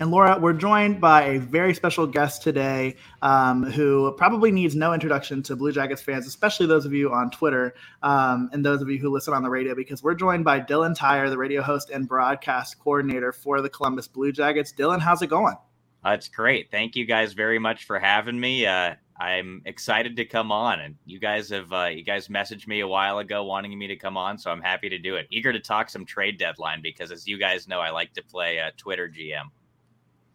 And Laura, we're joined by a very special guest today um, who probably needs no introduction to Blue Jackets fans, especially those of you on Twitter um, and those of you who listen on the radio, because we're joined by Dylan Tyrer, the radio host and broadcast coordinator for the Columbus Blue Jackets. Dylan, how's it going? That's great. Thank you guys very much for having me. Uh, I'm excited to come on, and you guys have uh, you guys messaged me a while ago wanting me to come on, so I'm happy to do it. Eager to talk some trade deadline because, as you guys know, I like to play uh, Twitter GM.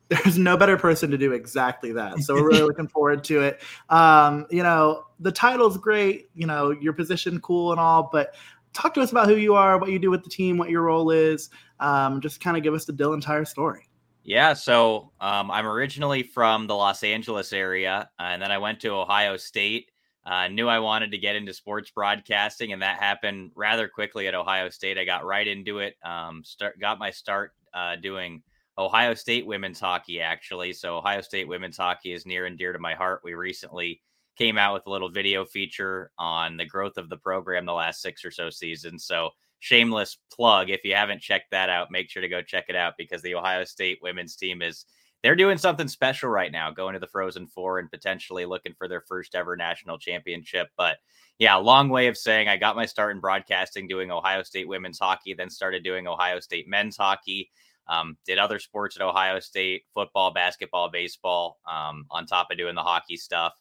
There's no better person to do exactly that, so we're really looking forward to it. Um, you know, the title's great. You know, your position cool and all, but talk to us about who you are, what you do with the team, what your role is. Um, just kind of give us the Dylan Tyrer story. Yeah, so um, I'm originally from the Los Angeles area, uh, and then I went to Ohio State. Uh, knew I wanted to get into sports broadcasting, and that happened rather quickly at Ohio State. I got right into it. Um, start got my start uh, doing Ohio State women's hockey, actually. So Ohio State women's hockey is near and dear to my heart. We recently came out with a little video feature on the growth of the program the last six or so seasons. So shameless plug. If you haven't checked that out, make sure to go check it out because the Ohio State women's team is they're doing something special right now, going to the Frozen Four and potentially looking for their first ever national championship. But yeah, long way of saying I got my start in broadcasting doing Ohio State women's hockey, then started doing Ohio State men's hockey. Um, did other sports at Ohio State, football, basketball, baseball, um, on top of doing the hockey stuff.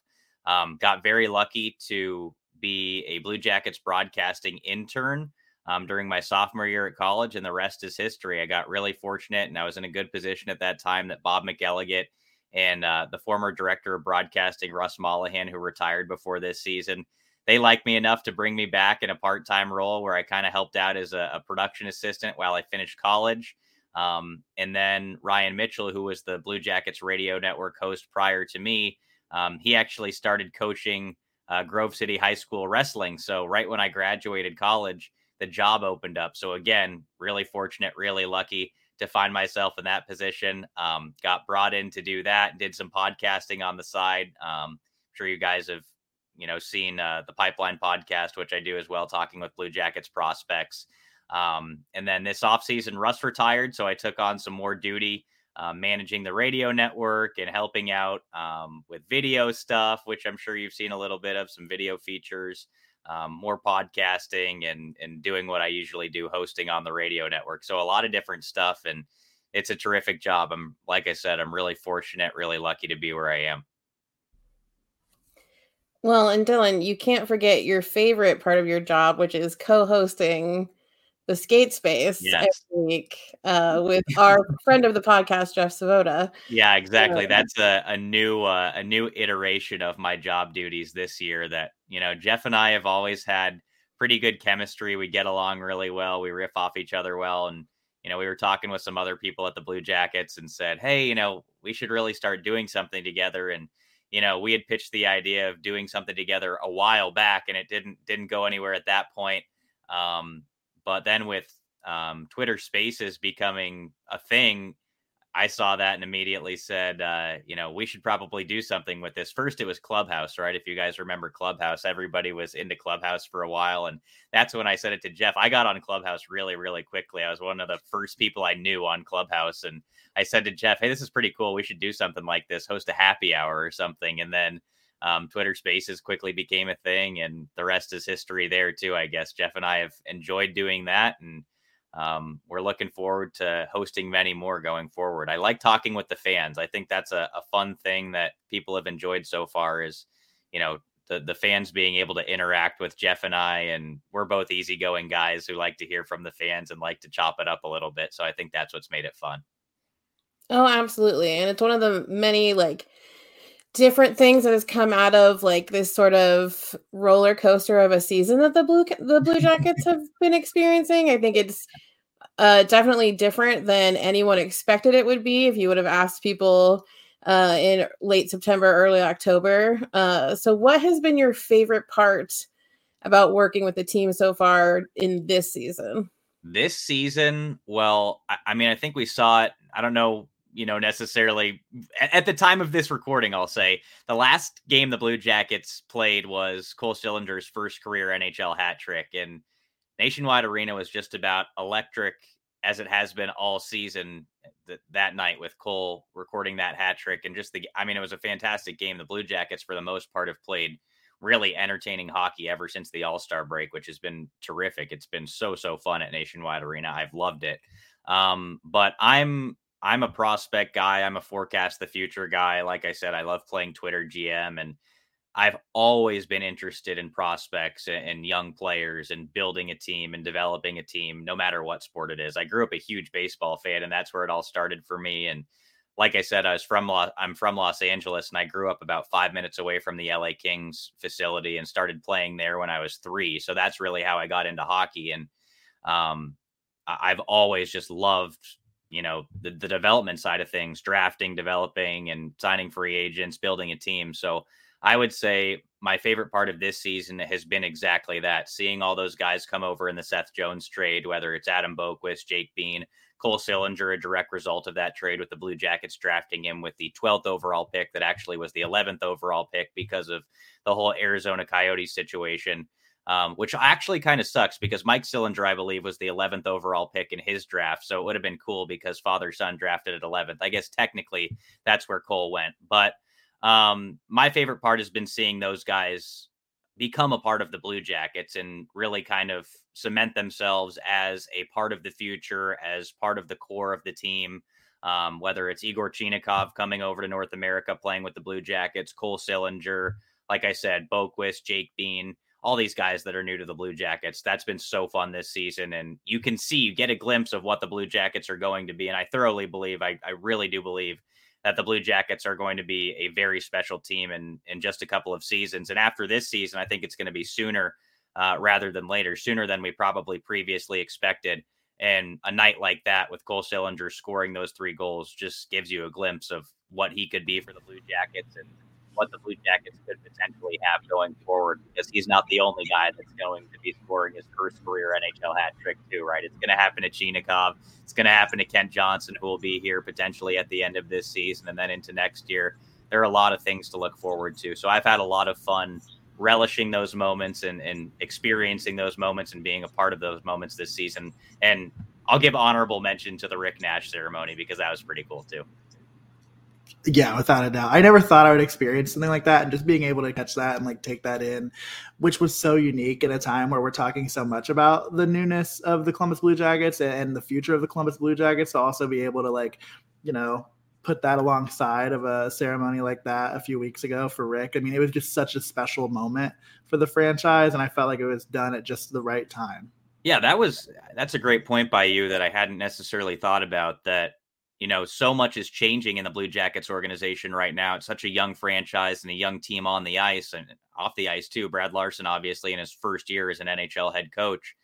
Um, got very lucky to be a Blue Jackets broadcasting intern um, during my sophomore year at college, and the rest is history. I got really fortunate, and I was in a good position at that time that Bob McElligott and uh, the former director of broadcasting, Russ Mollahan, who retired before this season, they liked me enough to bring me back in a part time role where I kind of helped out as a, a, production assistant while I finished college. Um, and then Ryan Mitchell, who was the Blue Jackets radio network host prior to me, um, he actually started coaching uh, Grove City High School wrestling. So, right when I graduated college, the job opened up. So again, really fortunate, really lucky to find myself in that position. Um, got brought in to do that. Did some podcasting on the side. Um, I'm sure you guys have, you know, seen uh, the Pipeline podcast, which I do as well, talking with Blue Jackets prospects. Um, and then this offseason, Russ retired, so I took on some more duty. Uh, managing the radio network and helping out um, with video stuff, which I'm sure you've seen a little bit of some video features um, more podcasting and and doing what I usually do, hosting on the radio network. So a lot of different stuff, and it's a terrific job. I'm like I said, I'm really fortunate, really lucky to be where I am. Well, and Dylan, you can't forget your favorite part of your job, which is co-hosting the skate space yes. every week uh, with our friend of the podcast, Jeff Svoboda. Yeah, exactly. Uh, That's a, a new uh, a new iteration of my job duties this year. That you know, Jeff and I have always had pretty good chemistry. We get along really well. We riff off each other well, and you know, we were talking with some other people at the Blue Jackets and said, hey, you know, we should really start doing something together and you know we had pitched the idea of doing something together a while back and it didn't didn't go anywhere at that point um, but then with um, Twitter Spaces becoming a thing, I saw that and immediately said, uh, you know, we should probably do something with this. First, it was Clubhouse, right? If you guys remember Clubhouse, everybody was into Clubhouse for a while. And that's when I said it to Jeff. I got on Clubhouse really, really quickly. I was one of the first people I knew on Clubhouse. And I said to Jeff, hey, this is pretty cool. We should do something like this, host a happy hour or something. And then um, Twitter Spaces quickly became a thing, and the rest is history there too. I guess Jeff and I have enjoyed doing that, and um, we're looking forward to hosting many more going forward. I like talking with the fans. I think that's a, a fun thing that people have enjoyed so far. Is you know the the fans being able to interact with Jeff and I, and we're both easygoing guys who like to hear from the fans and like to chop it up a little bit. So I think that's what's made it fun. Oh, absolutely. And it's one of the many like different things that has come out of like this sort of roller coaster of a season that the blue the blue jackets have been experiencing i think it's uh, definitely different than anyone expected it would be if you would have asked people uh, in late September, early October. Uh, so, what has been your favorite part about working with the team so far in this season? This season, well, I, I mean, I think we saw it. I don't know you know, necessarily at the time of this recording, I'll say the last game the Blue Jackets played was Cole Sillinger's first career NHL hat trick. And Nationwide Arena was just about electric as it has been all season th- that night with Cole recording that hat trick. And just the, I mean, it was a fantastic game. The Blue Jackets, for the most part, have played really entertaining hockey ever since the All Star break, which has been terrific. It's been so, so fun at Nationwide Arena. I've loved it. Um, but I'm I'm a prospect guy. I'm a forecast the future guy. Like I said, I love playing Twitter GM and I've always been interested in prospects and young players and building a team and developing a team, no matter what sport it is. I grew up a huge baseball fan, and that's where it all started for me. And like I said, I was from I'm from Los Angeles, and I grew up about five minutes away from the LA Kings facility and started playing there when I was three. So that's really how I got into hockey. And um, I've always just loved you know the, the development side of things drafting developing and signing free agents building a team. So i would say my favorite part of this season has been exactly that seeing all those guys come over in the seth jones trade whether it's adam boqvist jake bean cole sillinger a direct result of that trade with the blue jackets drafting him with the 12th overall pick that actually was the 11th overall pick because of the whole arizona coyotes situation um, which actually kind of sucks because Mike Sillinger, I believe, was the 11th overall pick in his draft. So it would have been cool because father son drafted at 11th. I guess technically that's where Cole went. But um, my favorite part has been seeing those guys become a part of the Blue Jackets and really kind of cement themselves as a part of the future, as part of the core of the team. Um, whether it's Igor Chinakhov coming over to North America playing with the Blue Jackets, Cole Sillinger, like I said, Boqvist, Jake Bean all these guys that are new to the Blue Jackets. That's been so fun this season. And you can see, you get a glimpse of what the Blue Jackets are going to be. And I thoroughly believe, I, I really do believe that the Blue Jackets are going to be a very special team in, in just a couple of seasons. And after this season, I think it's going to be sooner uh, rather than later, sooner than we probably previously expected. And a night like that with Cole Sillinger scoring those three goals just gives you a glimpse of what he could be for the Blue Jackets and what the Blue Jackets could potentially have going forward because he's not the only guy that's going to be scoring his first career NHL hat trick, too, right? It's going to happen to Chinakhov. It's going to happen to Kent Johnson, who will be here potentially at the end of this season and then into next year. There are a lot of things to look forward to. So I've had a lot of fun relishing those moments and, and experiencing those moments and being a part of those moments this season. And I'll give honorable mention to the Rick Nash ceremony because that was pretty cool, too. Yeah, without a doubt. I never thought I would experience something like that and just being able to catch that and like take that in, which was so unique in a time where we're talking so much about the newness of the Columbus Blue Jackets and the future of the Columbus Blue Jackets to also be able to like, you know, put that alongside of a ceremony like that a few weeks ago for Rick. I mean, it was just such a special moment for the franchise and I felt like it was done at just the right time. Yeah, that was that's a great point by you that I hadn't necessarily thought about that you know, so much is changing in the Blue Jackets organization right now. It's such a young franchise and a young team on the ice and off the ice too. Brad Larsen, obviously, in his first year as an NHL head coach.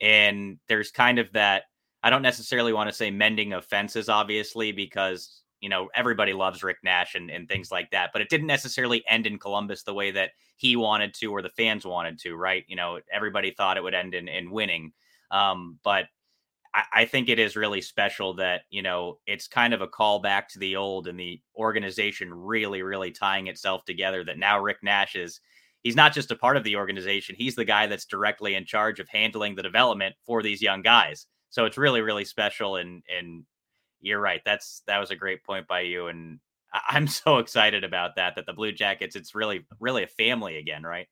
And there's kind of that, I don't necessarily want to say mending of fences, obviously, because, you know, everybody loves Rick Nash and, and things like that. But it didn't necessarily end in Columbus the way that he wanted to or the fans wanted to, right? You know, everybody thought it would end in, in winning. Um, but I, think it is really special that you know it's kind of a callback to the old and the organization really, really tying itself together. That now Rick Nash is he's not just a part of the organization; he's the guy that's directly in charge of handling the development for these young guys. So it's really, really special. And and you're right. That's that was a great point by you. And I'm so excited about that. That the Blue Jackets, it's really, really a family again, right?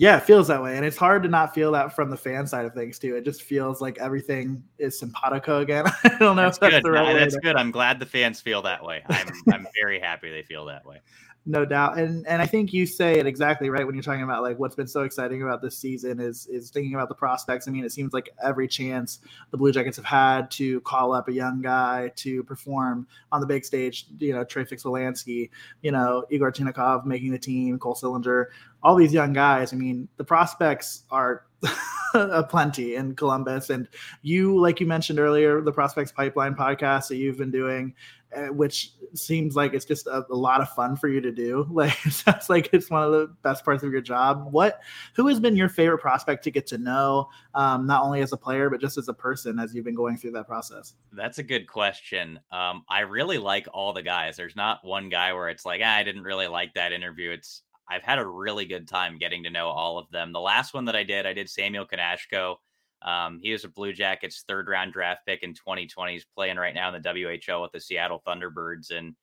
Yeah, it feels that way. And it's hard to not feel that from the fan side of things too. It just feels like everything is simpatico again. I don't know that's if that's good. the right no, That's good. I'm glad the fans feel that way. I'm I'm very happy they feel that way no doubt and and i think you say it exactly right when you're talking about like what's been so exciting about this season is is thinking about the prospects i mean it seems like every chance the blue jackets have had to call up a young guy to perform on the big stage you know trey fix-wolansky you know igor chinakhov making the team cole sillinger all these young guys i mean the prospects are a plenty in Columbus. And you, like you mentioned earlier, the Prospects Pipeline podcast that you've been doing, uh, which seems like it's just a, a, lot of fun for you to do. Like it sounds like it's one of the best parts of your job. What who has been your favorite prospect to get to know, um, not only as a player but just as a person as you've been going through that process? That's a good question. Um, I really like all the guys. There's not one guy where it's like ah, I didn't really like that interview. It's I've had a really good time getting to know all of them. The last one that I did, I did Samuel Knazko. Um, he was a Blue Jackets third round draft pick in 2020. He's playing right now in the WHL with the Seattle Thunderbirds. And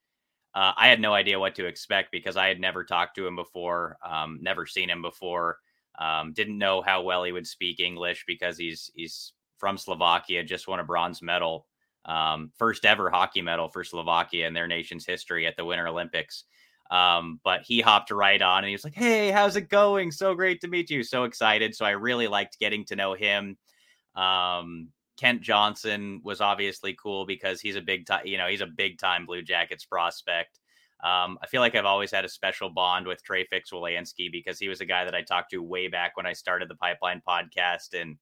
uh, I had no idea what to expect because I had never talked to him before, um, never seen him before. Um, didn't know how well he would speak English because he's he's from Slovakia, just won a bronze medal, um, first ever hockey medal for Slovakia in their nation's history at the Winter Olympics. Um, but he hopped right on and he was like, Hey, how's it going? So great to meet you. So excited. So I really liked getting to know him. Um, Kent Johnson was obviously cool because he's a big time, you know, he's a big time Blue Jackets prospect. Um, I feel like I've always had a special bond with Trey Fix-Wolansky because he was a guy that I talked to way back when I started the Pipeline podcast. And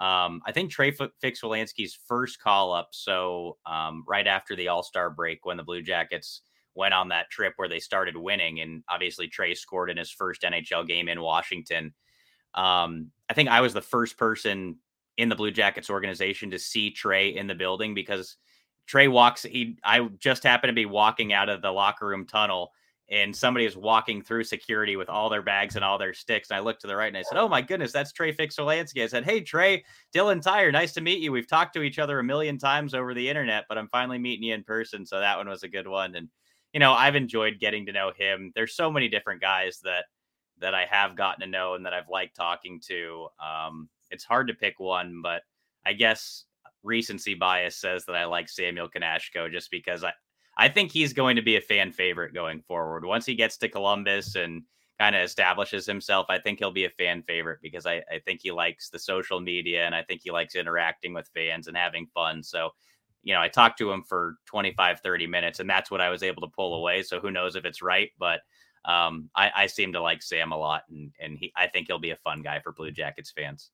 um, I think Trey Fix-Wolansky's first call up, so um, right after the All Star break when the Blue Jackets went on that trip where they started winning, and obviously Trey scored in his first NHL game in Washington. Um, I think I was the first person in the Blue Jackets organization to see Trey in the building because Trey walks. He I just happened to be walking out of the locker room tunnel and somebody is walking through security with all their bags and all their sticks. And I looked to the right and I said, Oh my goodness, that's Trey Fix-Wolansky. I said, Hey Trey, Dylan Tyrer, nice to meet you. We've talked to each other a million times over the internet, but I'm finally meeting you in person. So that one was a good one. And you know, I've enjoyed getting to know him. There's so many different guys that that I have gotten to know and that I've liked talking to. Um, it's hard to pick one, but I guess recency bias says that I like Samuel Knazko just because I, I think he's going to be a fan favorite going forward. Once he gets to Columbus and kind of establishes himself, I think he'll be a fan favorite because I, I think he likes the social media and I think he likes interacting with fans and having fun. So, you know, I talked to him for 25, 30 minutes and that's what I was able to pull away. So who knows if it's right, but um, I, I seem to like Sam a lot and, and he, I think he'll be a fun guy for Blue Jackets fans.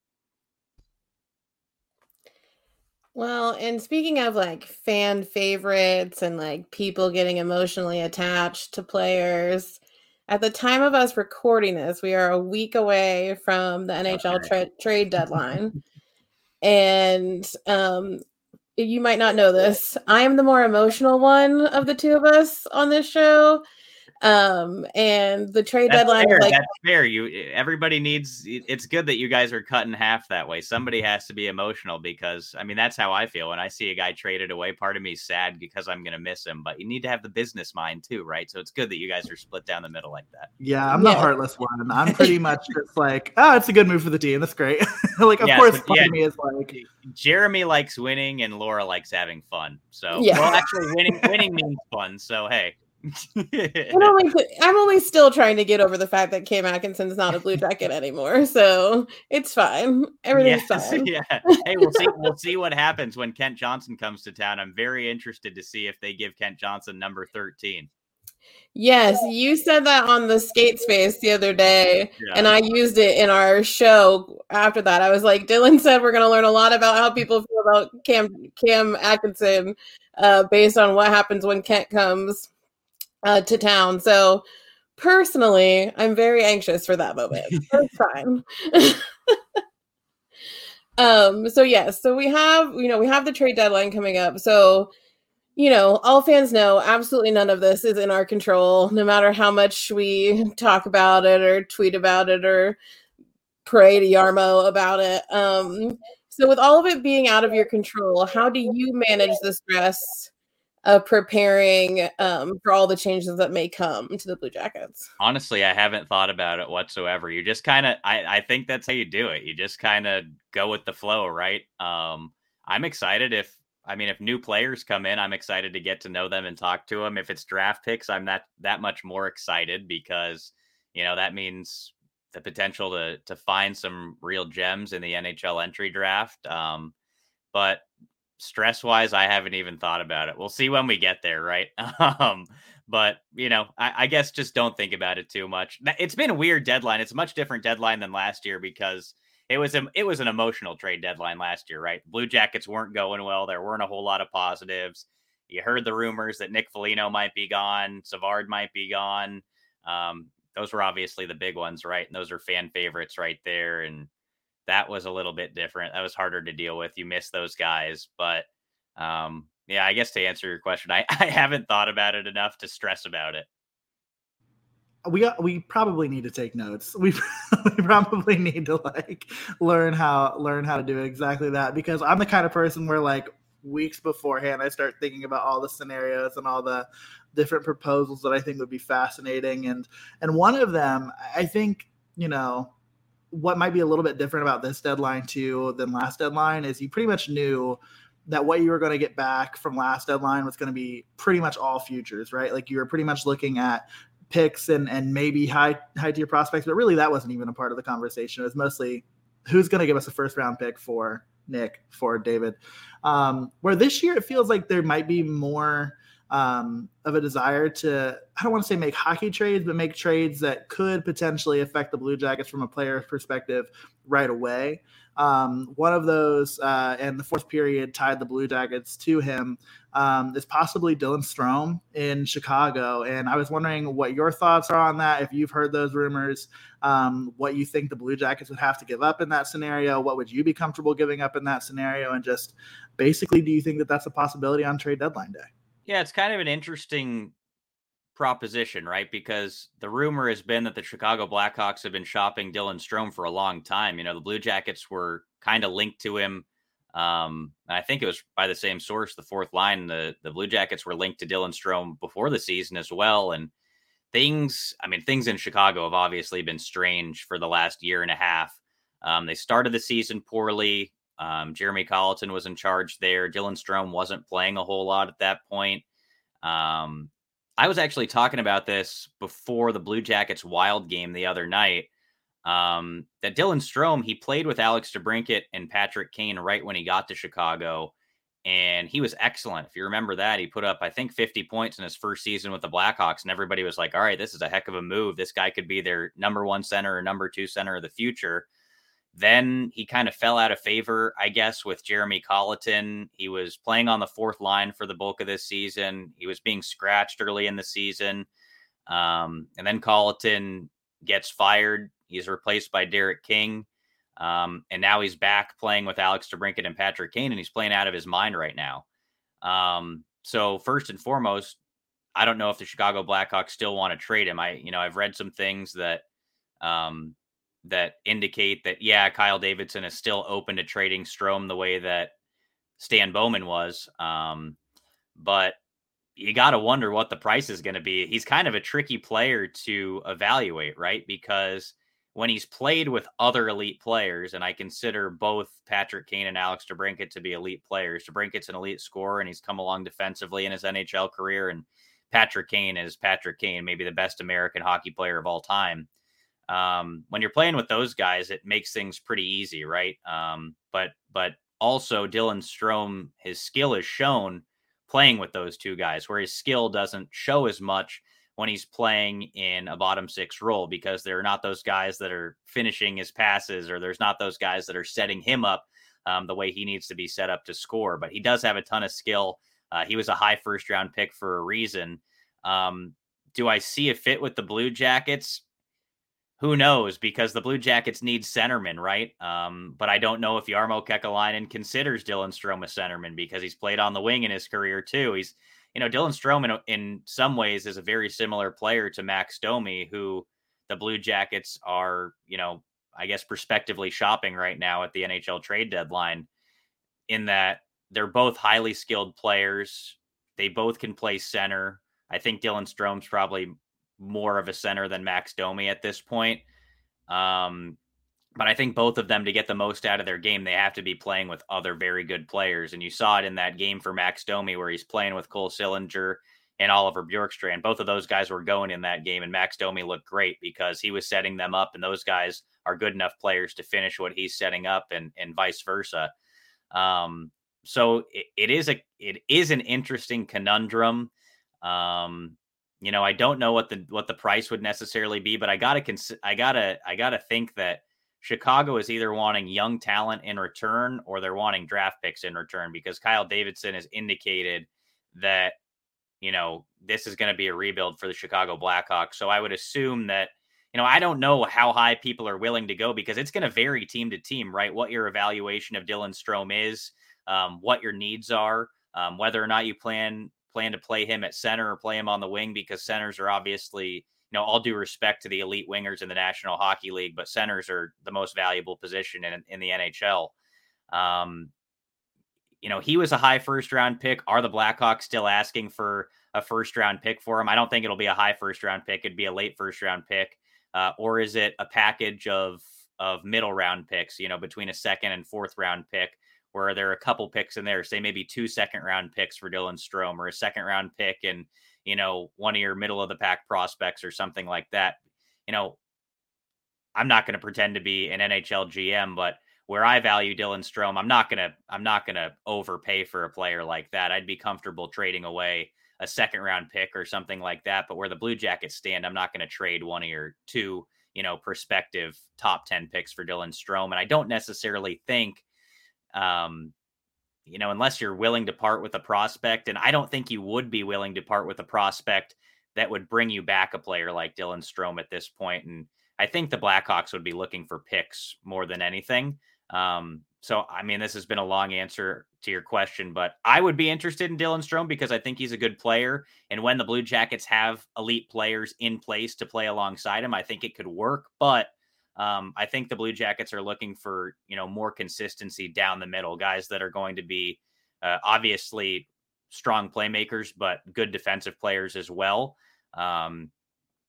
Well, and speaking of like fan favorites and like people getting emotionally attached to players, at the time of us recording this, we are a week away from the NHL tra- trade deadline. and um, you might not know this. I am the more emotional one of the two of us on this show. Um, and the trade that's deadline, fair. like that's fair. You everybody needs. It's good that you guys are cut in half that way. Somebody has to be emotional because I mean that's how I feel when I see a guy traded away. Part of me is sad because I'm gonna miss him, but you need to have the business mind too, right? So it's good that you guys are split down the middle like that. Yeah, I'm yeah. the heartless one. I'm pretty much just like, oh, it's a good move for the team. That's great. like, of yeah, course, so, part yeah, of me is like, Jeremy likes winning and Laura likes having fun. So, yeah. well, actually, winning winning means fun. So, hey. I'm, only, I'm only still trying to get over the fact that Cam Atkinson's not a Blue Jacket anymore, so it's fine. Everything's yes, fine. Yeah. Hey, we'll see. We'll see what happens when Kent Johnson comes to town. I'm very interested to see if they give Kent Johnson number 13. Yes, you said that on the skate space the other day, yeah. and I used it in our show after that. I was like, Dylan said we're going to learn a lot about how people feel about Cam Cam Atkinson uh, based on what happens when Kent comes uh, to town. So personally, I'm very anxious for that moment. First time. um. So yes. So we have you know we have the trade deadline coming up. So you know all fans know absolutely none of this is in our control. No matter how much we talk about it or tweet about it or pray to Jarmo about it. Um. So with all of it being out of your control, how do you manage the stress? Of preparing um, for all the changes that may come to the Blue Jackets? Honestly, I haven't thought about it whatsoever. You just kind of, I, I think that's how you do it. You just kind of go with the flow, right? Um, I'm excited if, I mean, if new players come in, I'm excited to get to know them and talk to them. If it's draft picks, I'm that that much more excited because you know that means the potential to to find some real gems in the NHL entry draft. Um, but stress wise, I haven't even thought about it. We'll see when we get there, right? um, but you know, I, I, guess just don't think about it too much. It's been a weird deadline. It's a much different deadline than last year because it was a, it was an emotional trade deadline last year, right? Blue Jackets weren't going well. There weren't a whole lot of positives. you heard the rumors that Nick Foligno might be gone, Savard might be gone. Um, those were obviously the big ones, right? And those are fan favorites right there. And that was a little bit different. That was harder to deal with. You miss those guys, but um, yeah, I guess to answer your question, I, I haven't thought about it enough to stress about it. We we probably need to take notes. We, we probably need to like learn how learn how to do exactly that because I'm the kind of person where like weeks beforehand I start thinking about all the scenarios and all the different proposals that I think would be fascinating and and one of them I think you know what might be a little bit different about this deadline too than last deadline is you pretty much knew that what you were going to get back from last deadline was going to be pretty much all futures, right? Like you were pretty much looking at picks and and maybe high high tier prospects, but really that wasn't even a part of the conversation. It was mostly who's going to give us a first round pick for Nick for David. Um, where this year it feels like there might be more um, of a desire to I don't want to say make hockey trades, but make trades that could potentially affect the Blue Jackets from a player perspective right away. Um, one of those, uh, and the fourth period tied the Blue Jackets to him, um, is possibly Dylan Strome in Chicago. And I was wondering what your thoughts are on that. If you've heard those rumors, um, what you think the Blue Jackets would have to give up in that scenario. What would you be comfortable giving up in that scenario? And just basically, do you think that that's a possibility on trade deadline day? Yeah, it's kind of an interesting proposition, right? Because the rumor has been that the Chicago Blackhawks have been shopping Dylan Strome for a long time. You know, the Blue Jackets were kind of linked to him. Um, I think it was by the same source, the fourth line. The the Blue Jackets were linked to Dylan Strome before the season as well. And things, I mean, things in Chicago have obviously been strange for the last year and a half. Um, they started the season poorly. Um, Jeremy Colliton was in charge there. Dylan Strome wasn't playing a whole lot at that point. Um, I was actually talking about this before the Blue Jackets Wild game the other night. Um, that Dylan Strome, he played with Alex DeBrincat and Patrick Kane right when he got to Chicago, and he was excellent. If you remember that, he put up, I think, 50 points in his first season with the Blackhawks, and everybody was like, all right, this is a heck of a move. This guy could be their number one center or number two center of the future. Then he kind of fell out of favor, I guess, with Jeremy Colliton. He was playing on the fourth line for the bulk of this season. He was being scratched early in the season. Um, and then Colliton gets fired. He's replaced by Derek King. Um, and now he's back playing with Alex DeBrincat and Patrick Kane, and he's playing out of his mind right now. Um, so first and foremost, I don't know if the Chicago Blackhawks still want to trade him. I, you know, I've read some things that um, that indicate that yeah, Kyle Davidson is still open to trading Strome the way that Stan Bowman was. Um, but you got to wonder what the price is going to be. He's kind of a tricky player to evaluate, right? Because when he's played with other elite players, and I consider both Patrick Kane and Alex DeBrincat to be elite players. DeBrincat's an elite scorer, and he's come along defensively in his NHL career. And Patrick Kane is Patrick Kane, maybe the best American hockey player of all time um, when you're playing with those guys, it makes things pretty easy, right? Um, but but also Dylan Strome, his skill is shown playing with those two guys, where his skill doesn't show as much when he's playing in a bottom six role because there are not those guys that are finishing his passes or there's not those guys that are setting him up um, the way he needs to be set up to score. But he does have a ton of skill. Uh, he was a high first round pick for a reason. Um, do I see a fit with the Blue Jackets? Who knows? Because the Blue Jackets need centerman, right? Um, but I don't know if Jarmo Kekalainen considers Dylan Strome a centerman because he's played on the wing in his career too. He's, you know, Dylan Strome in, in some ways is a very similar player to Max Domi, who the Blue Jackets are, you know, I guess prospectively shopping right now at the NHL trade deadline. In that they're both highly skilled players. They both can play center. I think Dylan Strome's probably more of a center than Max Domi at this point. Um, but I think both of them to get the most out of their game, they have to be playing with other very good players. And you saw it in that game for Max Domi where he's playing with Cole Sillinger and Oliver Bjorkstrand. Both of those guys were going in that game, and Max Domi looked great because he was setting them up, and those guys are good enough players to finish what he's setting up, and and vice versa. Um, so it, it is a it is an interesting conundrum. Um, you know, I don't know what the what the price would necessarily be, but I gotta cons- I gotta I gotta think that Chicago is either wanting young talent in return or they're wanting draft picks in return because Kyle Davidson has indicated that you know this is going to be a rebuild for the Chicago Blackhawks. So I would assume that you know I don't know how high people are willing to go because it's going to vary team to team, right? What your evaluation of Dylan Strome is, um, what your needs are, um, whether or not you plan plan to play him at center or play him on the wing because centers are obviously you know, all due respect to the elite wingers in the National Hockey League, but centers are the most valuable position in, in the NHL. Um, you know, he was a high first round pick. Are the Blackhawks still asking for a first round pick for him? I don't think it'll be a high first round pick. It'd be a late first round pick. Uh, or is it a package of of middle round picks, you know, between a second and fourth round pick, where there are a couple picks in there, say maybe two second round picks for Dylan Strome or a second round pick and you know, one of your middle of the pack prospects or something like that. You know, I'm not going to pretend to be an NHL GM, but where I value Dylan Strome, I'm not gonna I'm not gonna overpay for a player like that. I'd be comfortable trading away a second round pick or something like that. But where the Blue Jackets stand, I'm not going to trade one of your two, you know, prospective top ten picks for Dylan Strome. And I don't necessarily think um, you know, unless you're willing to part with a prospect, and I don't think you would be willing to part with a prospect that would bring you back a player like Dylan Strome at this point. And I think the Blackhawks would be looking for picks more than anything. Um, so, I mean, this has been a long answer to your question, but I would be interested in Dylan Strome because I think he's a good player. And when the Blue Jackets have elite players in place to play alongside him, I think it could work. But um, I think the Blue Jackets are looking for you know more consistency down the middle, guys that are going to be uh, obviously strong playmakers, but good defensive players as well. Um,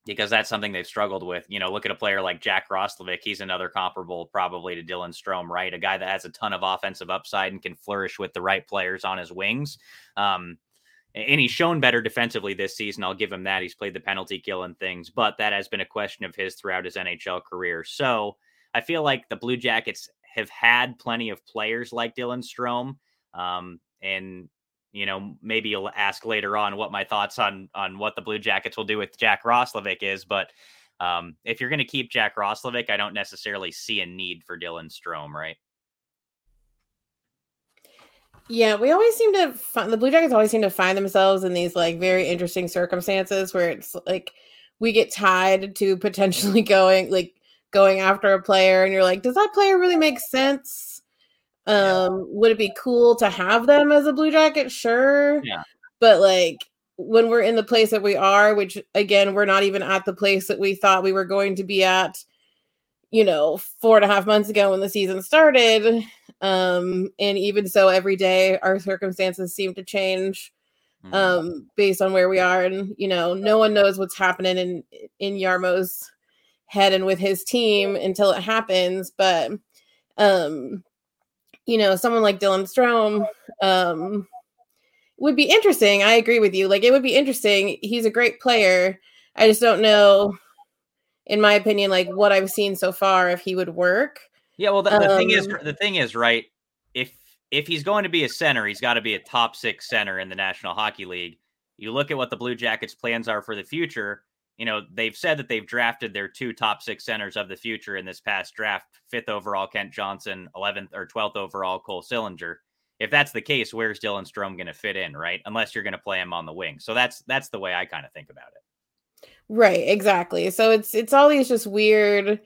because that's something they've struggled with. You know, look at a player like Jack Roslovic. He's another comparable, probably to Dylan Strome, right? A guy that has a ton of offensive upside and can flourish with the right players on his wings. Um, and he's shown better defensively this season. I'll give him that. He's played the penalty kill and things, but that has been a question of his throughout his NHL career. So I feel like the Blue Jackets have had plenty of players like Dylan Strome. Um, and you know, maybe you'll ask later on what my thoughts on on what the Blue Jackets will do with Jack Roslovic is, but um, if you're going to keep Jack Roslovic, I don't necessarily see a need for Dylan Strome, right? Yeah, we always seem to find the Blue Jackets always seem to find themselves in these like very interesting circumstances where it's like we get tied to potentially going like going after a player and you're like, does that player really make sense? Um, would it be cool to have them as a Blue Jacket? Sure. Yeah. But like when we're in the place that we are, which again, we're not even at the place that we thought we were going to be at, you know, four and a half months ago when the season started um, and even so, every day our circumstances seem to change mm-hmm. um, based on where we are. And, you know, no one knows what's happening in, in Jarmo's head and with his team until it happens. But, um, you know, someone like Dylan Strome um, would be interesting. I agree with you. Like, it would be interesting. He's a great player. I just don't know, in my opinion, like what I've seen so far, if he would work. Yeah, well, the, the um, thing is, um the thing is, right? If if he's going to be a center, he's got to be a top six center in the National Hockey League. You look at what the Blue Jackets' plans are for the future. You know, they've said that they've drafted their two top six centers of the future in this past draft: fifth overall Kent Johnson, eleventh or twelfth overall Cole Sillinger. If that's the case, where's Dylan Strome going to fit in, right? Unless you're going to play him on the wing. So that's that's the way I kind of think about it. Right, exactly. So it's it's all these just weird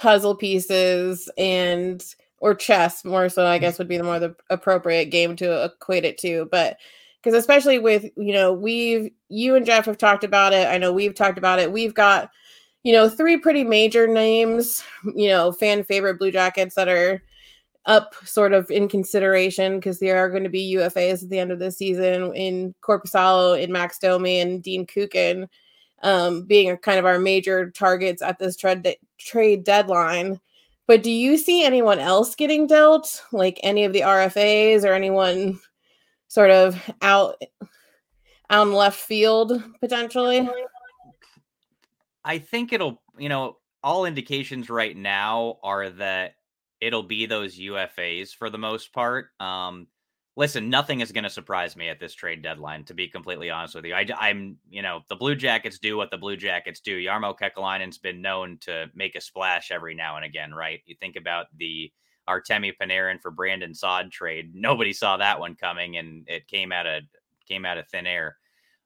puzzle pieces and or chess more so i guess would be the more the appropriate game to equate it to but because especially with you know we've you and jeff have talked about it i know we've talked about it we've got you know three pretty major names you know fan favorite blue jackets that are up sort of in consideration because there are going to be ufas at the end of the season in Korpisalo, in max domi and dean kukan um, being kind of our major targets at this trade de- trade deadline. But do you see anyone else getting dealt, like any of the RFAs or anyone sort of out out left field potentially? I think it'll, you know, all indications right now are that it'll be those UFAs for the most part. Um, listen, nothing is going to surprise me at this trade deadline, to be completely honest with you. I, am you know, the Blue Jackets do what the Blue Jackets do. Jarmo Kekalainen's been known to make a splash every now and again, right? You think about the Artemi Panarin for Brandon Saad trade. Nobody saw that one coming, and it came out of came out of thin air.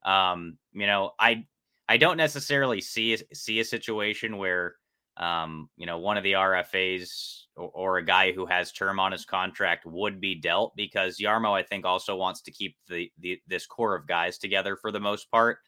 Um, you know, I I don't necessarily see see a situation where um, you know, one of the RFAs or, a guy who has term on his contract would be dealt because Jarmo, I think, also wants to keep the, the this core of guys together for the most part.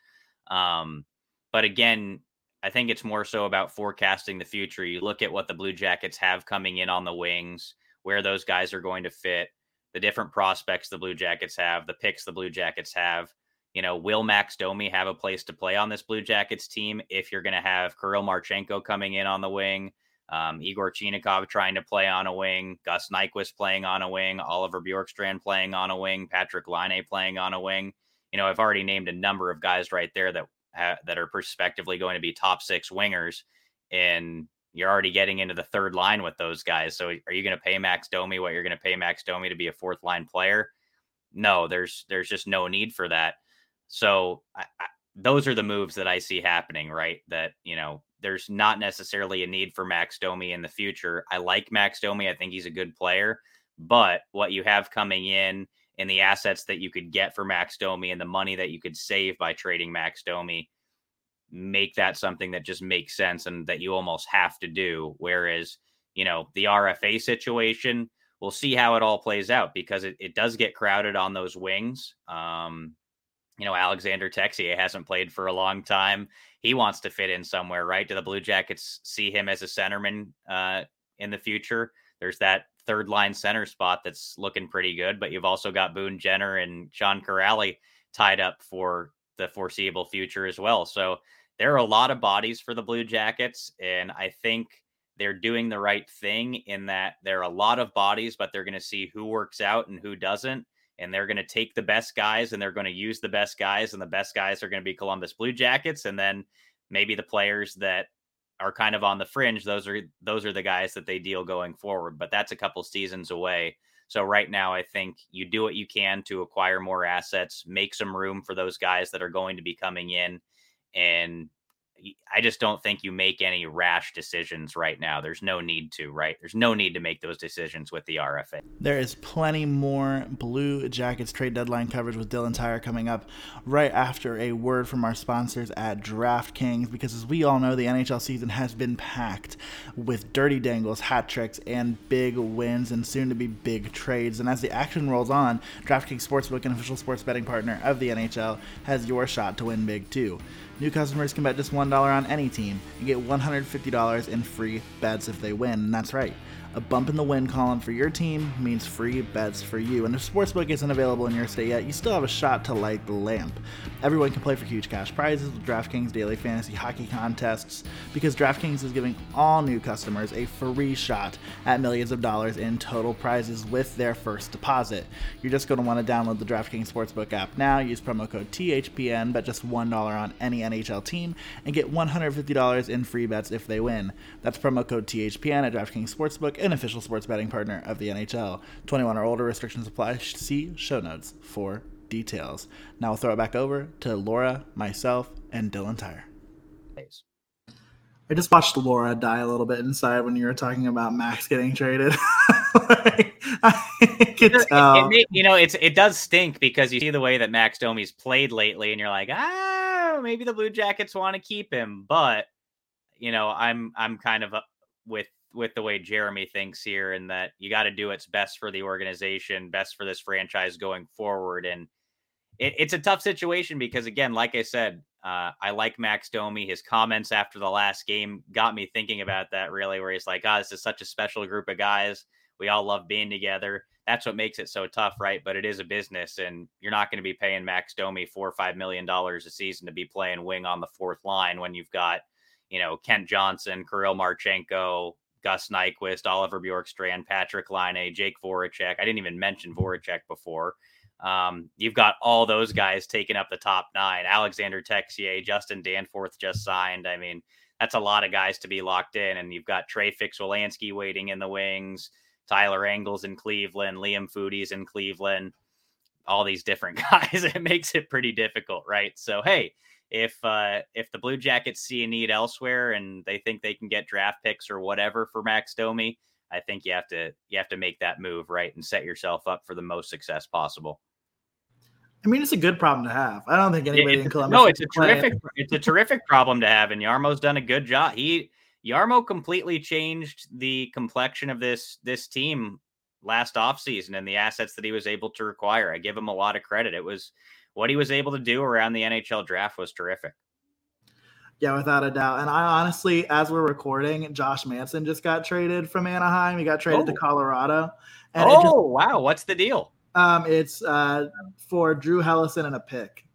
Um, but again, I think it's more so about forecasting the future. You look at what the Blue Jackets have coming in on the wings, where those guys are going to fit, the different prospects the Blue Jackets have, the picks the Blue Jackets have you know, will Max Domi have a place to play on this Blue Jackets team if you're going to have Kirill Marchenko coming in on the wing, um, Igor Chinakhov trying to play on a wing, Gus Nyquist playing on a wing, Oliver Bjorkstrand playing on a wing, Patrick Laine playing on a wing. You know, I've already named a number of guys right there that ha- that are prospectively going to be top six wingers, and you're already getting into the third line with those guys. So, are you going to pay Max Domi what you're going to pay Max Domi to be a fourth line player? No, there's there's just no need for that. So I, I, those are the moves that I see happening, right? That, you know, there's not necessarily a need for Max Domi in the future. I like Max Domi. I think he's a good player. But what you have coming in and the assets that you could get for Max Domi and the money that you could save by trading Max Domi make that something that just makes sense and that you almost have to do. Whereas, you know, the RFA situation, we'll see how it all plays out because it, it does get crowded on those wings. Um, you know, Alexander Texier hasn't played for a long time. He wants to fit in somewhere, right? Do the Blue Jackets see him as a centerman uh, in the future? There's that third line center spot that's looking pretty good, but you've also got Boone Jenner and Sean Kuraly tied up for the foreseeable future as well. So there are a lot of bodies for the Blue Jackets, and I think they're doing the right thing in that there are a lot of bodies, but they're going to see who works out and who doesn't and they're going to take the best guys and they're going to use the best guys and the best guys are going to be Columbus Blue Jackets and then maybe the players that are kind of on the fringe those are those are the guys that they deal going forward but that's a couple seasons away. So right now I think you do what you can to acquire more assets make some room for those guys that are going to be coming in and I just don't think you make any rash decisions right now. There's no need to, right? There's no need to make those decisions with the RFA. There is plenty more Blue Jackets trade deadline coverage with Dylan Tyrer coming up right after a word from our sponsors at DraftKings, because as we all know, the NHL season has been packed with dirty dangles, hat tricks, and big wins, and soon to be big trades. And as the action rolls on, DraftKings Sportsbook, an official sports betting partner of the NHL, has your shot to win big too. New customers can bet just $1 on any team and get $150 in free bets if they win. And that's right. A bump in the win column for your team means free bets for you. And if Sportsbook isn't available in your state yet, you still have a shot to light the lamp. Everyone can play for huge cash prizes with DraftKings daily fantasy hockey contests because DraftKings is giving all new customers a free shot at millions of dollars in total prizes with their first deposit. You're just going to want to download the DraftKings Sportsbook app now, use promo code THPN, bet just $1 on any NHL team, and get $150 in free bets if they win. That's promo code THPN at DraftKings Sportsbook an official sports betting partner of the NHL. 21 or older restrictions apply. See show notes for details. Now we'll throw it back over to Laura, myself, and Dylan Tyrer. Thanks. I just watched Laura die a little bit inside when you were talking about Max getting traded. like, I could tell. It, it, you know, it's it does stink because you see the way that Max Domi's played lately, and you're like, ah, maybe the Blue Jackets want to keep him, but you know, I'm I'm kind of with with the way Jeremy thinks here, and that you got to do what's best for the organization, best for this franchise going forward. And it, it's a tough situation because, again, like I said, uh, I like Max Domi. His comments after the last game got me thinking about that really, where he's like, "Oh, this is such a special group of guys. We all love being together." That's what makes it so tough, right? But it is a business, and you're not going to be paying Max Domi four or five million dollars a season to be playing wing on the fourth line when you've got, you know, Kent Johnson, Kirill Marchenko, Gus Nyquist, Oliver Bjorkstrand, Patrick Laine, Jake Voracek. I didn't even mention Voracek before. Um, you've got all those guys taking up the top nine. Alexander Texier, Justin Danforth just signed. I mean, that's a lot of guys to be locked in. And you've got Trey Fix-Wolansky waiting in the wings, Tyler Angle's in Cleveland, Liam Foudy's in Cleveland, all these different guys. it makes it pretty difficult, right? So, hey, if uh, if the Blue Jackets see a need elsewhere and they think they can get draft picks or whatever for Max Domi, I think you have to you have to make that move right and set yourself up for the most success possible. I mean, it's a good problem to have. I don't think anybody It's- in Columbus. no, it's a play it. terrific. It's a terrific problem to have, and Jarmo's done a good job. He Jarmo completely changed the complexion of this this team last offseason and the assets that he was able to require. I give him a lot of credit. It was what he was able to do around the NHL draft was terrific. Yeah, without a doubt. And I honestly, as we're recording, Josh Manson just got traded from Anaheim. He got traded to Oh. Colorado. And oh just, wow, what's the deal? um, it's uh, for Drew Helleson and a pick.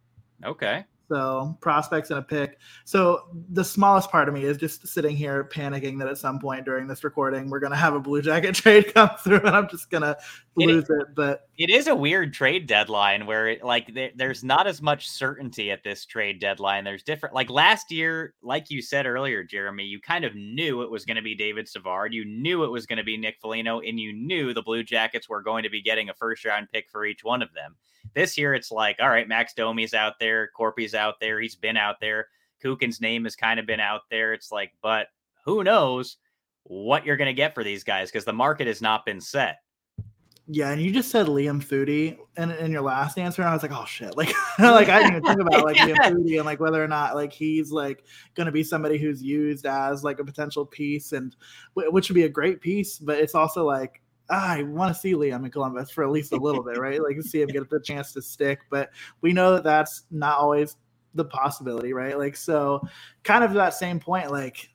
Okay. So prospects and a pick. So the smallest part of me is just sitting here panicking that at some point during this recording we're gonna have a Blue Jacket trade come through and I'm just gonna It- lose it. But It is a weird trade deadline where it, like there, there's not as much certainty at this trade deadline. There's different like last year, like you said earlier, Jeremy, you kind of knew it was going to be David Savard, you knew it was going to be Nick Foligno, and you knew the Blue Jackets were going to be getting a first round pick for each one of them. This year, it's like, all right, Max Domi's out there, Korpi's out there, he's been out there, Kukan's name has kind of been out there. It's like, but who knows what you're going to get for these guys because the market has not been set. yeah, and you just said Liam Foudy in, in your last answer, and I was like, oh shit. Like like I didn't even think about like Liam Foudy and like whether or not like he's like gonna be somebody who's used as like a potential piece and wh- which would be a great piece, but it's also like ah, I want to see Liam in Columbus for at least a little bit, right? Like see him get the chance to stick, but we know that that's not always the possibility, right? Like so, kind of that same point, like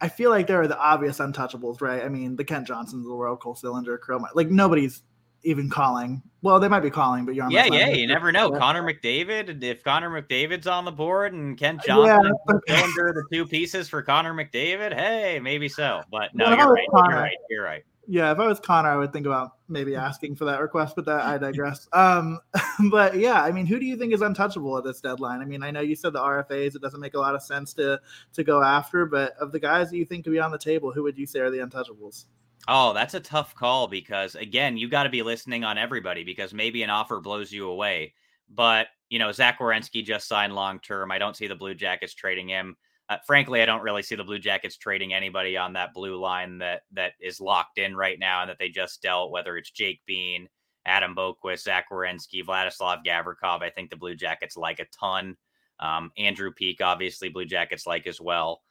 I feel like there are the obvious untouchables, right? I mean, the Kent Johnsons of the world, Cole Sillinger, Chroma, like nobody's even calling. Well, they might be calling, but Yeah, yeah, you never know. Yeah. Connor McDavid, and if Connor McDavid's on the board and Ken Yeah, Johnson and are the two pieces for Connor McDavid, hey, maybe so. But no, Well, you're right. You're right. You're right. Yeah, if I was Connor, I would think about maybe asking for that request, but that I digress. Um, but yeah, I mean, who do you think is untouchable at this deadline? I mean, I know you said the RFAs; it doesn't make a lot of sense to to go after, but of the guys that you think could be on the table, who would you say are the untouchables? Oh, that's a tough call because again, you got to be listening on everybody because maybe an offer blows you away. But you know, Zach Werenski just signed long term. I don't see the Blue Jackets trading him. Uh, frankly, I don't really see the Blue Jackets trading anybody on that blue line that that is locked in right now and that they just dealt. Whether it's Jake Bean, Adam Boqvist, Zach Werenski, Vladislav Gavrikov, I think the Blue Jackets like a ton. Um, Andrew Peeke, obviously, Blue Jackets like as well.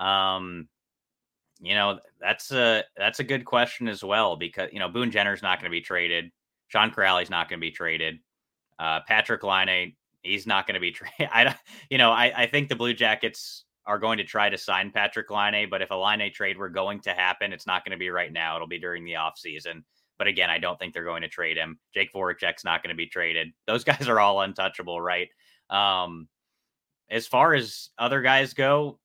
Um, you know, that's a that's a good question as well because you know Boone Jenner's not going to be traded. Sean Kuraly's not going to be traded. Uh, Patrik Laine, he's not going to be traded. I you know, I, I think the Blue Jackets are going to try to sign Patrik Laine, but if a Laine trade were going to happen, it's not going to be right now. It'll be during the offseason. But again, I don't think they're going to trade him. Jake Voracek's not going to be traded. Those guys are all untouchable, right? Um, as far as other guys go,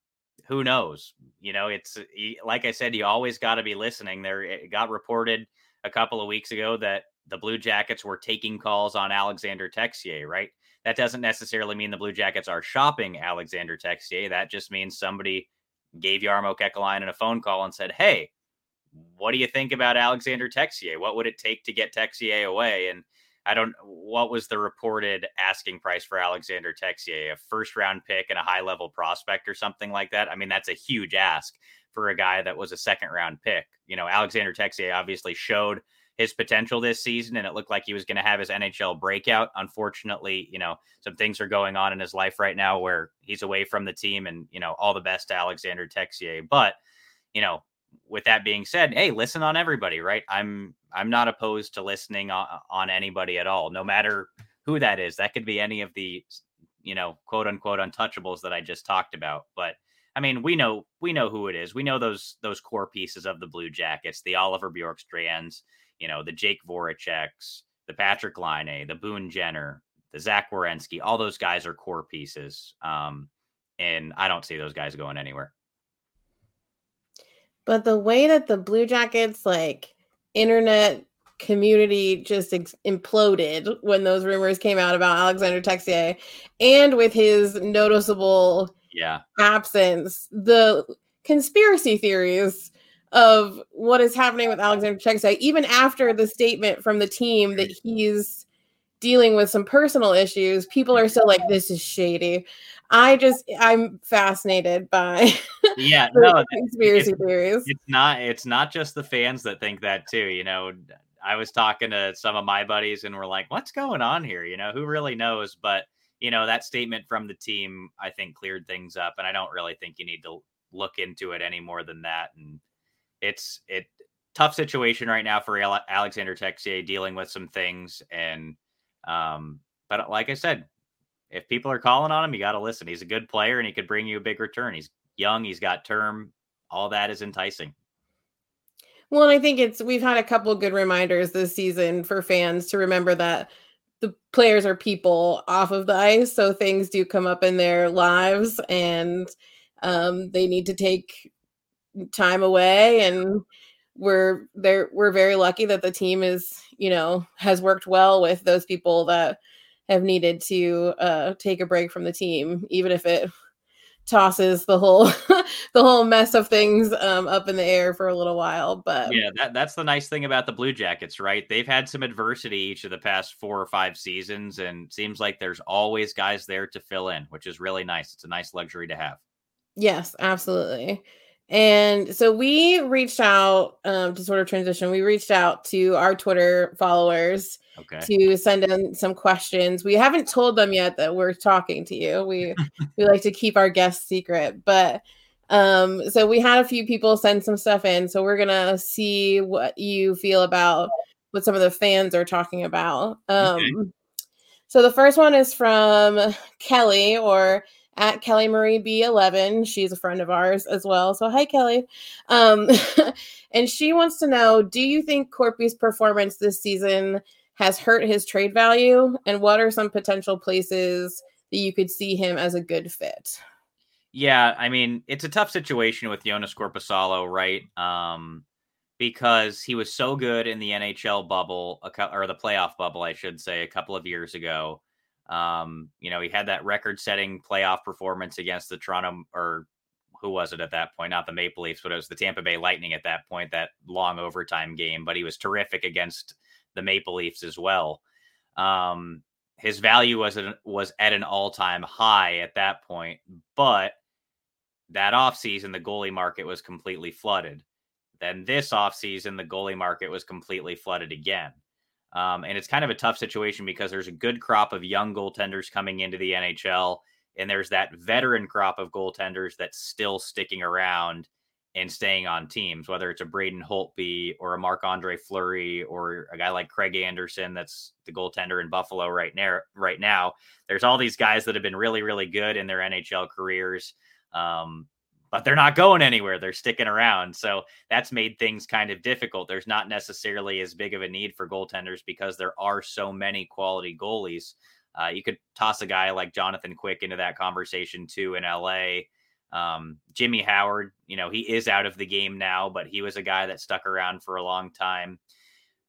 who knows? You know, it's like I said, you always got to be listening. There, it got reported a couple of weeks ago that the Blue Jackets were taking calls on Alexander Texier, right? That doesn't necessarily mean the Blue Jackets are shopping Alexander Texier. That just means somebody gave Jarmo Kekalainen a phone call and said, "Hey, what do you think about Alexander Texier? What would it take to get Texier away?" And I don't what was the reported asking price for Alexander Texier, a first round pick and a high level prospect or something like that. I mean, that's a huge ask for a guy that was a second round pick. You know, Alexander Texier obviously showed his potential this season and it looked like he was going to have his NHL breakout. Unfortunately, you know, some things are going on in his life right now where he's away from the team and, you know, all the best to Alexander Texier. But, you know, with that being said, hey, listen on everybody, right? I'm I'm not opposed to listening on, on anybody at all, no matter who that is. That could be any of the, you know, quote unquote untouchables that I just talked about. But I mean, we know we know who it is. We know those those core pieces of the Blue Jackets, the Oliver Bjorkstrands, you know, the Jake Voraceks, the Patrik Laine, the Boone Jenner, the Zach Werenski. All those guys are core pieces, um, and I don't see those guys going anywhere. But the way that the Blue Jackets like internet community just ex- imploded when those rumors came out about Alexander Texier and with his noticeable Yeah, absence, the conspiracy theories of what is happening with Alexander Texier, even after the statement from the team that he's dealing with some personal issues, people are still like, this is shady. I just, I'm fascinated by yeah, no, conspiracy it's- theories. it's not it's not just the fans that think that too you know I was talking to some of my buddies and we're like, what's going on here? You know, who really knows? But, you know, that statement from the team, I think cleared things up. And I don't really think you need to look into it any more than that. And it's, it, tough situation right now for Alexander Texier dealing with some things. And, um, but like I said, if people are calling on him, you got to listen. He's a good player and he could bring you a big return. He's young, he's got term. All that is enticing. Well, and I think it's we've had a couple good reminders this season for fans to remember that the players are people off of the ice, so things do come up in their lives, and um, they need to take time away. And we're there. We're very lucky that the team is, you know, has worked well with those people that have needed to uh, take a break from the team, even if it tosses the whole the whole mess of things um, up in the air for a little while. But yeah, that, that's the nice thing about the Blue Jackets, right? They've had some adversity each of the past four or five seasons, and seems like there's always guys there to fill in, which is really nice. It's a nice luxury to have. Yes, absolutely. And so we reached out um, to sort of transition. We reached out to our Twitter followers okay. to send in some questions. We haven't told them yet that we're talking to you. We we like to keep our guests secret, but um, so we had a few people send some stuff in. So we're gonna see what you feel about what some of the fans are talking about. Um, okay. So the first one is from Kelly or at Kelly Marie B11. She's a friend of ours as well. So, hi, Kelly. Um, and she wants to know Do you think Korpi's performance this season has hurt his trade value? And what are some potential places that you could see him as a good fit? Yeah, I mean, it's a tough situation with Joonas Korpisalo, right? Um, because he was so good in the NHL bubble, or the playoff bubble, I should say, a couple of years ago. Um, you know, he had that record-setting playoff performance against the Toronto, or who was it at that point? Not the Maple Leafs, but it was the Tampa Bay Lightning at that point. That long overtime game, but he was terrific against the Maple Leafs as well. Um, his value was was at an all-time high at that point, but that offseason, the goalie market was completely flooded. Then this offseason, the goalie market was completely flooded again. Um, and it's kind of a tough situation because there's a good crop of young goaltenders coming into the NHL, and there's that veteran crop of goaltenders that's still sticking around and staying on teams, whether it's a Braden Holtby or a Marc Andre Fleury or a guy like Craig Anderson, that's the goaltender in Buffalo right now. Right now, there's all these guys that have been really, really good in their NHL careers. Um, but they're not going anywhere. They're sticking around. So that's made things kind of difficult. There's not necessarily as big of a need for goaltenders because there are so many quality goalies. Uh, you could toss a guy like Jonathan Quick into that conversation too in LA. Um, Jimmy Howard, you know, he is out of the game now, but he was a guy that stuck around for a long time.